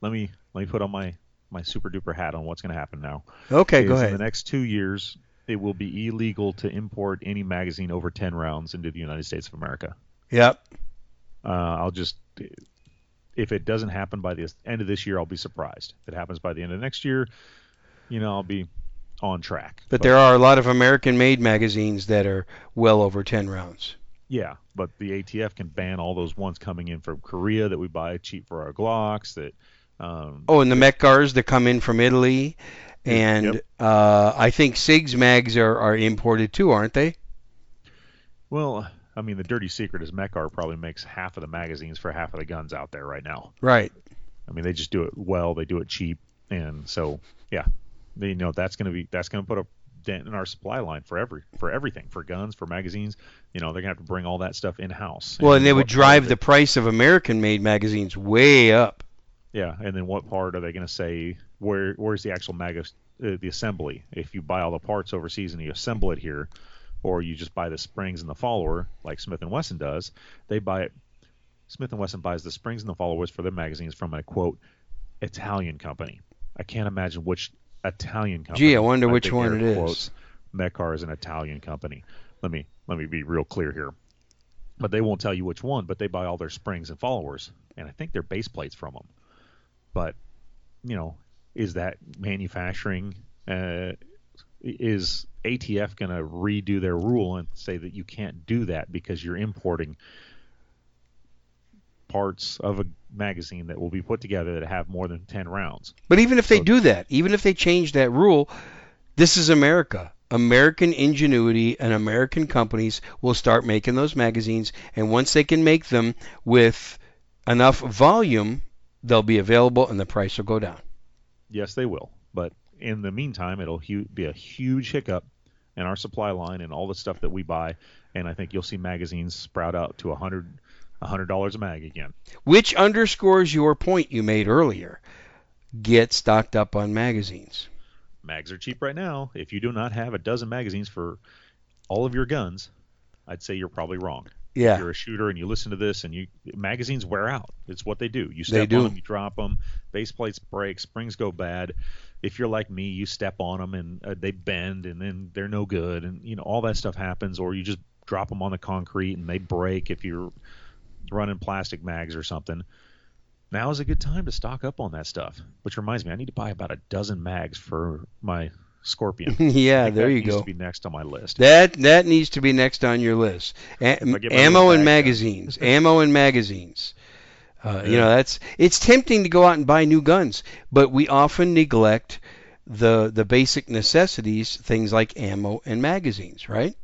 let me let me put on my my super duper hat on what's going to happen now. Okay, go is In the next two years, it will be illegal to import any magazine over 10 rounds into the United States of America. Yep. Uh, I'll just, if it doesn't happen by the end of this year, I'll be surprised. If it happens by the end of next year, you know, I'll be on track. But there are a lot of American-made magazines that are well over 10 rounds. Yeah, but the ATF can ban all those ones coming in from Korea that we buy cheap for our Glocks. That um, Oh, and the Mec-Gars that come in from Italy, and Yep. uh, I think Sigs mags are, are imported too, aren't they? Well, I mean, the dirty secret is Mec-Gar probably makes half of the magazines for half of the guns out there right now. Right. I mean, they just do it well. They do it cheap, and so yeah, you know that's going to be that's going to put a dent in our supply line for every for everything for guns for magazines. You know, they're going to have to bring all that stuff in house. Well, and they would drive the price of American-made magazines way up. Yeah, and then what part are they going to say? Where where's the actual mag uh, the assembly? If you buy all the parts overseas and you assemble it here, or you just buy the springs and the follower like Smith and Wesson does, they buy it. Smith and Wesson buys the springs and the followers for their magazines from a quote Italian company. I can't imagine which Italian company. Gee, I wonder which one it is. quotes, Mec-Gar is an Italian company. Let me let me be real clear here. But they won't tell you which one. But they buy all their springs and followers, and I think they're base plates from them. But you know, is that manufacturing? Uh, is ATF going to redo their rule and say that you can't do that because you're importing parts of a magazine that will be put together that have more than 10 rounds? But even if they do that, even if they change that rule, this is America. American ingenuity and American companies will start making those magazines, and once they can make them with enough volume, they'll be available and the price will go down. Yes, they will. But in the meantime, it'll hu- be a huge hiccup in our supply line and all the stuff that we buy. And I think you'll see magazines sprout out to a hundred, a hundred dollars a mag again. Which underscores your point you made earlier. Get stocked up on magazines. Mags are cheap right now. If you do not have a dozen magazines for all of your guns, I'd say you're probably wrong. If Yeah. you're a shooter and you listen to this and you magazines wear out. It's what they do. You step do. on them, you drop them, base plates break, springs go bad. If you're like me, you step on them and uh, they bend and then they're no good and you know all that stuff happens or you just drop them on the concrete and they break if you're running plastic mags or something. Now is a good time to stock up on that stuff. Which reminds me, I need to buy about a dozen mags for my Scorpion. Yeah, there that you needs go. To be next on my list. That that needs to be next on your list. A- I get my ammo and magazines. ammo and magazines. Uh, You know, that's it's tempting to go out and buy new guns, but we often neglect the the basic necessities, things like ammo and magazines, right?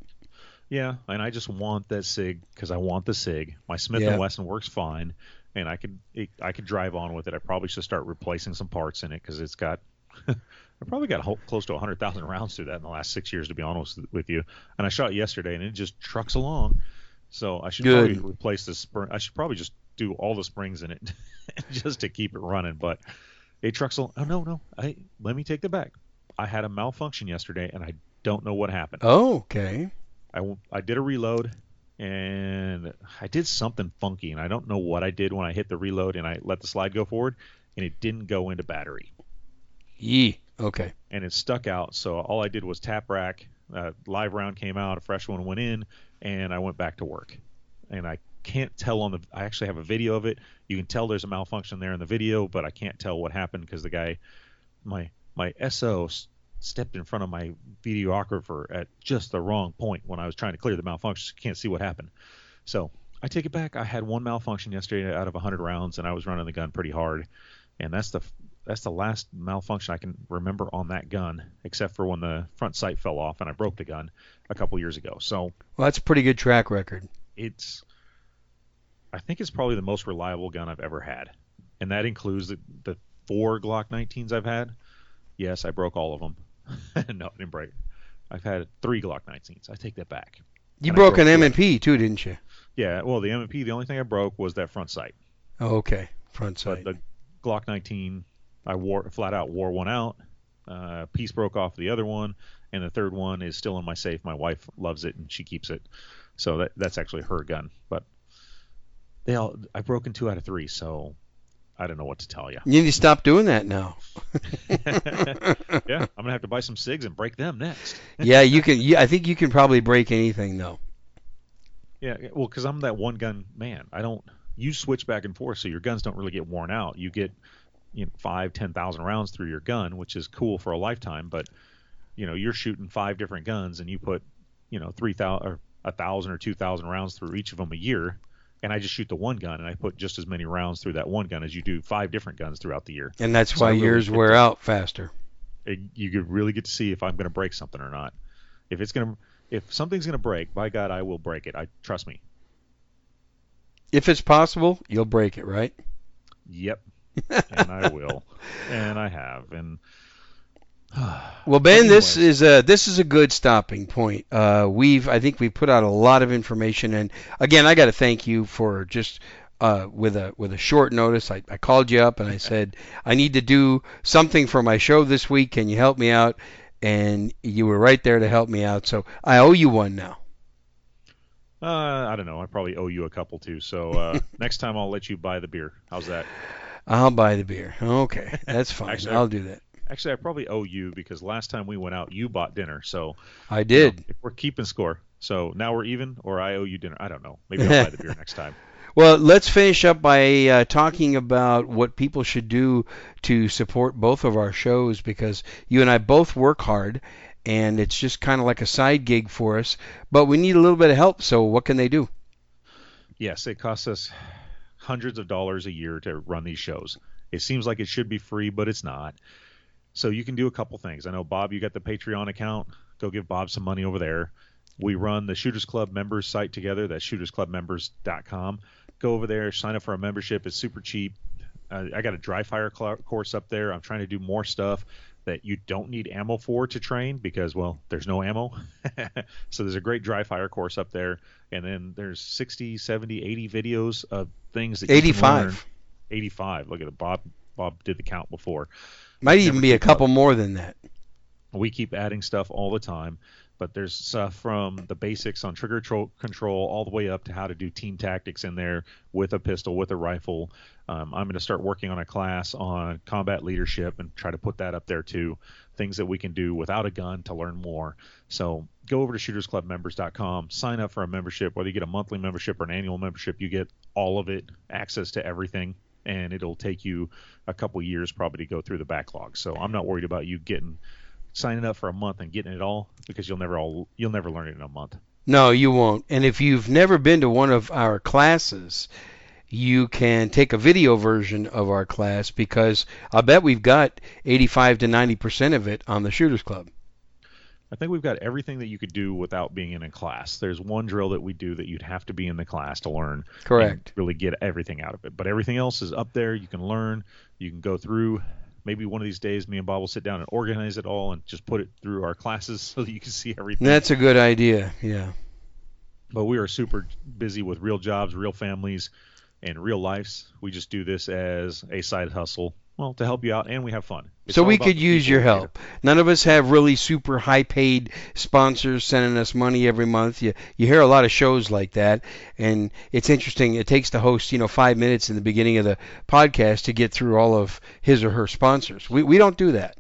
Yeah, and I just want that Sig because I want the Sig. My Smith Yeah. and Wesson works fine, and I could it, I could drive on with it. I probably should start replacing some parts in it because it's got I probably got whole, close to 100,000 rounds through that in the last six years, to be honest with you. And I shot it yesterday, and it just trucks along. So I should Good. probably replace the spring. I should probably just do all the springs in it just to keep it running. But it trucks along. Oh no, no. I let me take the back. I had a malfunction yesterday, and I don't know what happened. Oh, okay. I, I did a reload and I did something funky and I don't know what I did when I hit the reload and I let the slide go forward and it didn't go into battery Yee. Okay. and it stuck out. So all I did was tap rack, uh, live round came out, a fresh one went in, and I went back to work. And I can't tell on the. I actually have a video of it. You can tell there's a malfunction there in the video, but I can't tell what happened because the guy, my my SO stepped in front of my videographer at just the wrong point when I was trying to clear the malfunction. You can't see what happened. So I take it back. I had one malfunction yesterday out of 100 rounds, and I was running the gun pretty hard. And that's the that's the last malfunction I can remember on that gun, except for when the front sight fell off and I broke the gun a couple years ago. So Well, that's a pretty good track record. it's I think it's probably the most reliable gun I've ever had, and that includes the, the four Glock 19s I've had. Yes, I broke all of them. no, I didn't break. I've had three Glock 19s. I take that back. You And broke an M and P too, didn't you? Yeah, well, the M&P, the only thing I broke was that front sight. Oh, okay. Front sight. But the Glock 19, I wore flat out wore one out. Uh, piece broke off the other one, and the third one is still in my safe. My wife loves it and she keeps it, so that that's actually her gun. But they all I broke in two out of three, so I don't know what to tell you. You need to stop doing that now. yeah, I'm gonna have to buy some Sigs and break them next. yeah, you can. Yeah, I think you can probably break anything though. Yeah, well, because I'm that one gun man. I don't. You switch back and forth, so your guns don't really get worn out. You get, you know, five, ten thousand rounds through your gun, which is cool for a lifetime. But, you know, you're shooting five different guns, and you put, you know, three thousand or a thousand or two thousand rounds through each of them a year. And I just shoot the one gun, and I put just as many rounds through that one gun as you do five different guns throughout the year. And that's So why really yours wear to- out faster. It, you could really get to see if I'm going to break something or not. If it's going to, if something's going to break, by God, I will break it. I trust me. If it's possible, you'll break it, right? Yep. and I will, and I have, and Well, Ben, this is a this is a good stopping point. Uh, we've I think we've put out a lot of information, and again, I got to thank you for just uh, with a with a short notice. I, I called you up and I said I need to do something for my show this week. Can you help me out? And you were right there to help me out. So I owe you one now. uh, I don't know. I probably owe you a couple too. So uh, next time I'll let you buy the beer. How's that? I'll buy the beer. Okay, that's fine. Actually, I'll do that. Actually, I probably owe you because last time we went out, you bought dinner. So I you know, did. if we're keeping score. So now we're even, or I owe you dinner. I don't know. Maybe I'll buy the beer next time. Well, let's finish up by uh, talking about what people should do to support both of our shows because you and I both work hard and it's just kind of like a side gig for us, but we need a little bit of help. So, what can they do? Yes, it costs us hundreds of dollars a year to run these shows. It seems like it should be free, but it's not. So you can do a couple things. I know Bob, you got the Patreon account. Go give Bob some money over there. We run the Shooters Club members site together. That's shootersclubmembers.com. Go over there, sign up for a membership. It's super cheap. Uh, I got a dry fire cl- course up there. I'm trying to do more stuff that you don't need ammo for to train because, well, there's no ammo. so there's a great dry fire course up there. And then there's 60, 70, 80 videos of things that you can learn. 85. 85. Look at it. Bob Bob did the count before. Might even be a keep up. couple more than that. We keep adding stuff all the time, but there's stuff from the basics on trigger tro- control all the way up to how to do team tactics in there with a pistol, with a rifle. Um, I'm going to start working on a class on combat leadership and try to put that up there too. Things that we can do without a gun to learn more. So go over to shootersclubmembers.com, sign up for a membership. Whether you get a monthly membership or an annual membership, you get all of it, access to everything, and it'll take you a couple years probably to go through the backlog. So I'm not worried about you getting signing up for a month and getting it all because you'll never all you'll never learn it in a month. No, you won't. And if you've never been to one of our classes, you can take a video version of our class because I bet we've got 85 to 90% of it on the Shooters Club. I think we've got everything that you could do without being in a class. There's one drill that we do that you'd have to be in the class to learn. Correct. and really get everything out of it. But everything else is up there. You can learn. You can go through. Maybe one of these days, me and Bob will sit down and organize it all and just put it through our classes so that you can see everything. That's a good idea. Yeah. but we are super busy with real jobs, real families, and real lives. We just do this as a side hustle, well, to help you out, and we have fun. It's so we could use your help. None of us have really super high paid sponsors sending us money every month. You you hear a lot of shows like that and it's interesting. It takes the host, you know, 5 minutes in the beginning of the podcast to get through all of his or her sponsors. We we don't do that.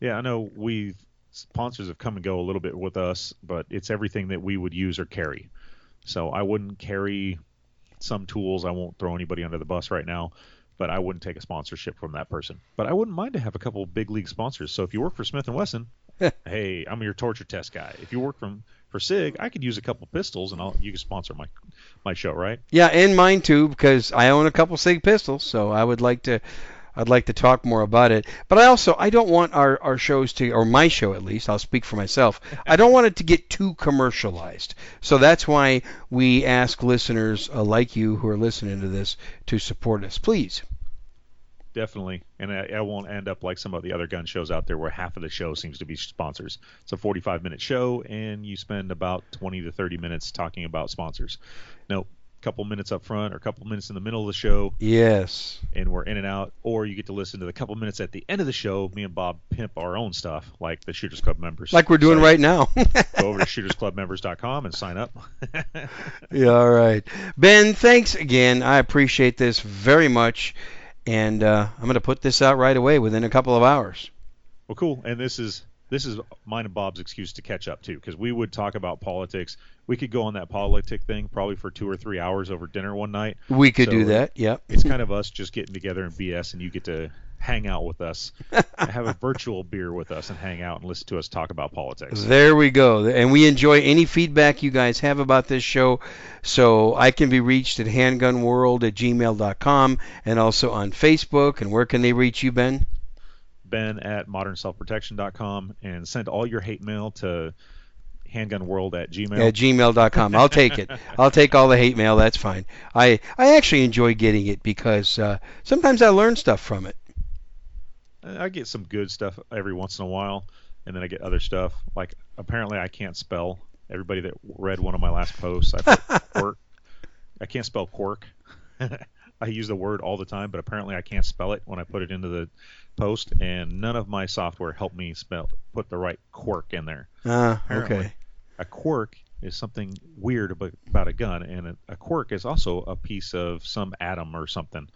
Yeah, I know we sponsors have come and go a little bit with us, but it's everything that we would use or carry. So I wouldn't carry some tools. I won't throw anybody under the bus right now, but I wouldn't take a sponsorship from that person. But I wouldn't mind to have a couple of big league sponsors. So if you work for Smith and Wesson, hey, I'm your torture test guy. If you work from for Sig, I could use a couple pistols and I'll you can sponsor my my show, right? Yeah, and mine too because I own a couple Sig pistols, so I would like to I'd like to talk more about it. But I also I don't want our, our shows to or my show at least, I'll speak for myself. I don't want it to get too commercialized. So that's why we ask listeners uh, like you who are listening to this to support us. Please. Definitely, and I, I won't end up like some of the other gun shows out there where half of the show seems to be sponsors. It's a 45 minute show, and you spend about 20 to 30 minutes talking about sponsors. No, couple minutes up front or a couple minutes in the middle of the show, Yes. and we're in and out. Or you get to listen to the couple minutes at the end of the show. Me and Bob pimp our own stuff, like the Shooters Club members. Like we're doing site. right now. Go over to shootersclubmembers.com and sign up. yeah, all right. Ben, thanks again. I appreciate this very much. And uh, I'm going to put this out right away within a couple of hours. Well, cool. And this is this is mine and Bob's excuse to catch up too, because we would talk about politics. We could go on that politic thing probably for two or three hours over dinner one night. We could So, do that. Yep. It's kind of us just getting together and BS, and you get to hang out with us, have a virtual beer with us, and hang out and listen to us talk about politics. There we go. And we enjoy any feedback you guys have about this show. So I can be reached at handgunworld at gmail.com and also on Facebook. And where can they reach you, Ben? Ben at modernselfprotection.com and send all your hate mail to handgunworld at gmail. at gmail.com. I'll take it. I'll take all the hate mail. That's fine. I I actually enjoy getting it because uh, sometimes I learn stuff from it. I get some good stuff every once in a while, and then I get other stuff. Like apparently I can't spell. Everybody that read one of my last posts, I quirk. I can't spell quirk. I use the word all the time, but apparently I can't spell it when I put it into the post, and none of my software helped me spell put the right quirk in there. Ah, Apparently. okay. A quirk is something weird about, a gun, and a, quirk is also a piece of some atom or something.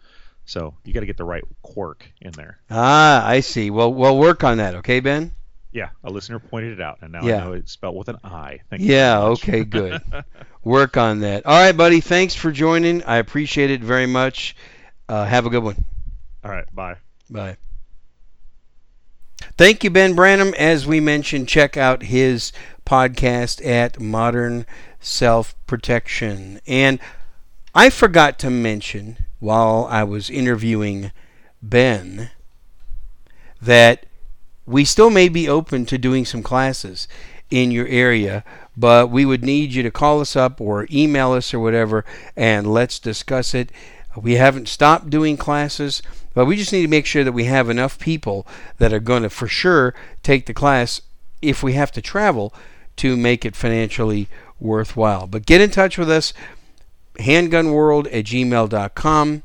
So you got to get the right quark in there. Ah, I see. Well, we'll work on that. Okay, Ben. Yeah, a listener pointed it out, and now Yeah. I know it's spelled with an I. Thank you Yeah. Okay. Good. work on that. All right, buddy. Thanks for joining. I appreciate it very much. Uh, have a good one. All right, bye. Bye. Thank you, Ben Branham. As we mentioned, check out his podcast at Modern Self Protection. And I forgot to mention while I was interviewing Ben that we still may be open to doing some classes in your area, but we would need you to call us up or email us or whatever and let's discuss it. We haven't stopped doing classes, but we just need to make sure that we have enough people that are going to for sure take the class if we have to travel to make it financially worthwhile. But get in touch with us, handgunworld at gmail.com,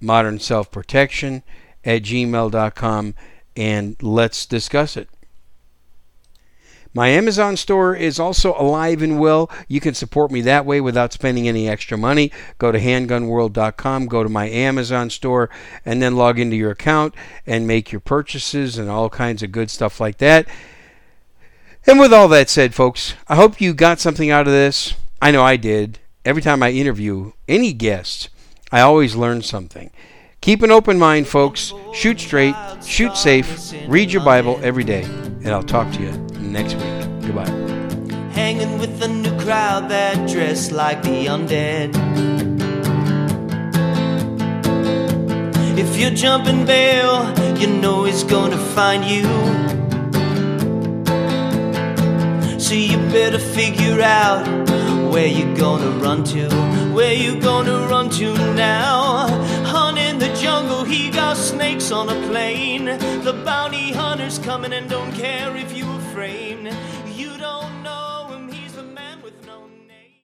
modern self protection at gmail.com, and let's discuss it. My Amazon store is also alive and well. You can support me that way without spending any extra money. Go to handgunworld.com, go to my Amazon store, and then log into your account and make your purchases and all kinds of good stuff like that. And with all that said, folks, I hope you got something out of this. I know I did. Every time I interview any guest, I always learn something. Keep an open mind, folks. Shoot straight, shoot safe, read your Bible every day, and I'll talk to you next week. Goodbye. hanging with a new crowd that dress like the undead. If you're jumping bail, you know he's gonna find you. So you better figure out where you're gonna run to, where you gonna run to now. He got snakes on a plane. The bounty hunter's coming and don't care if you afraid.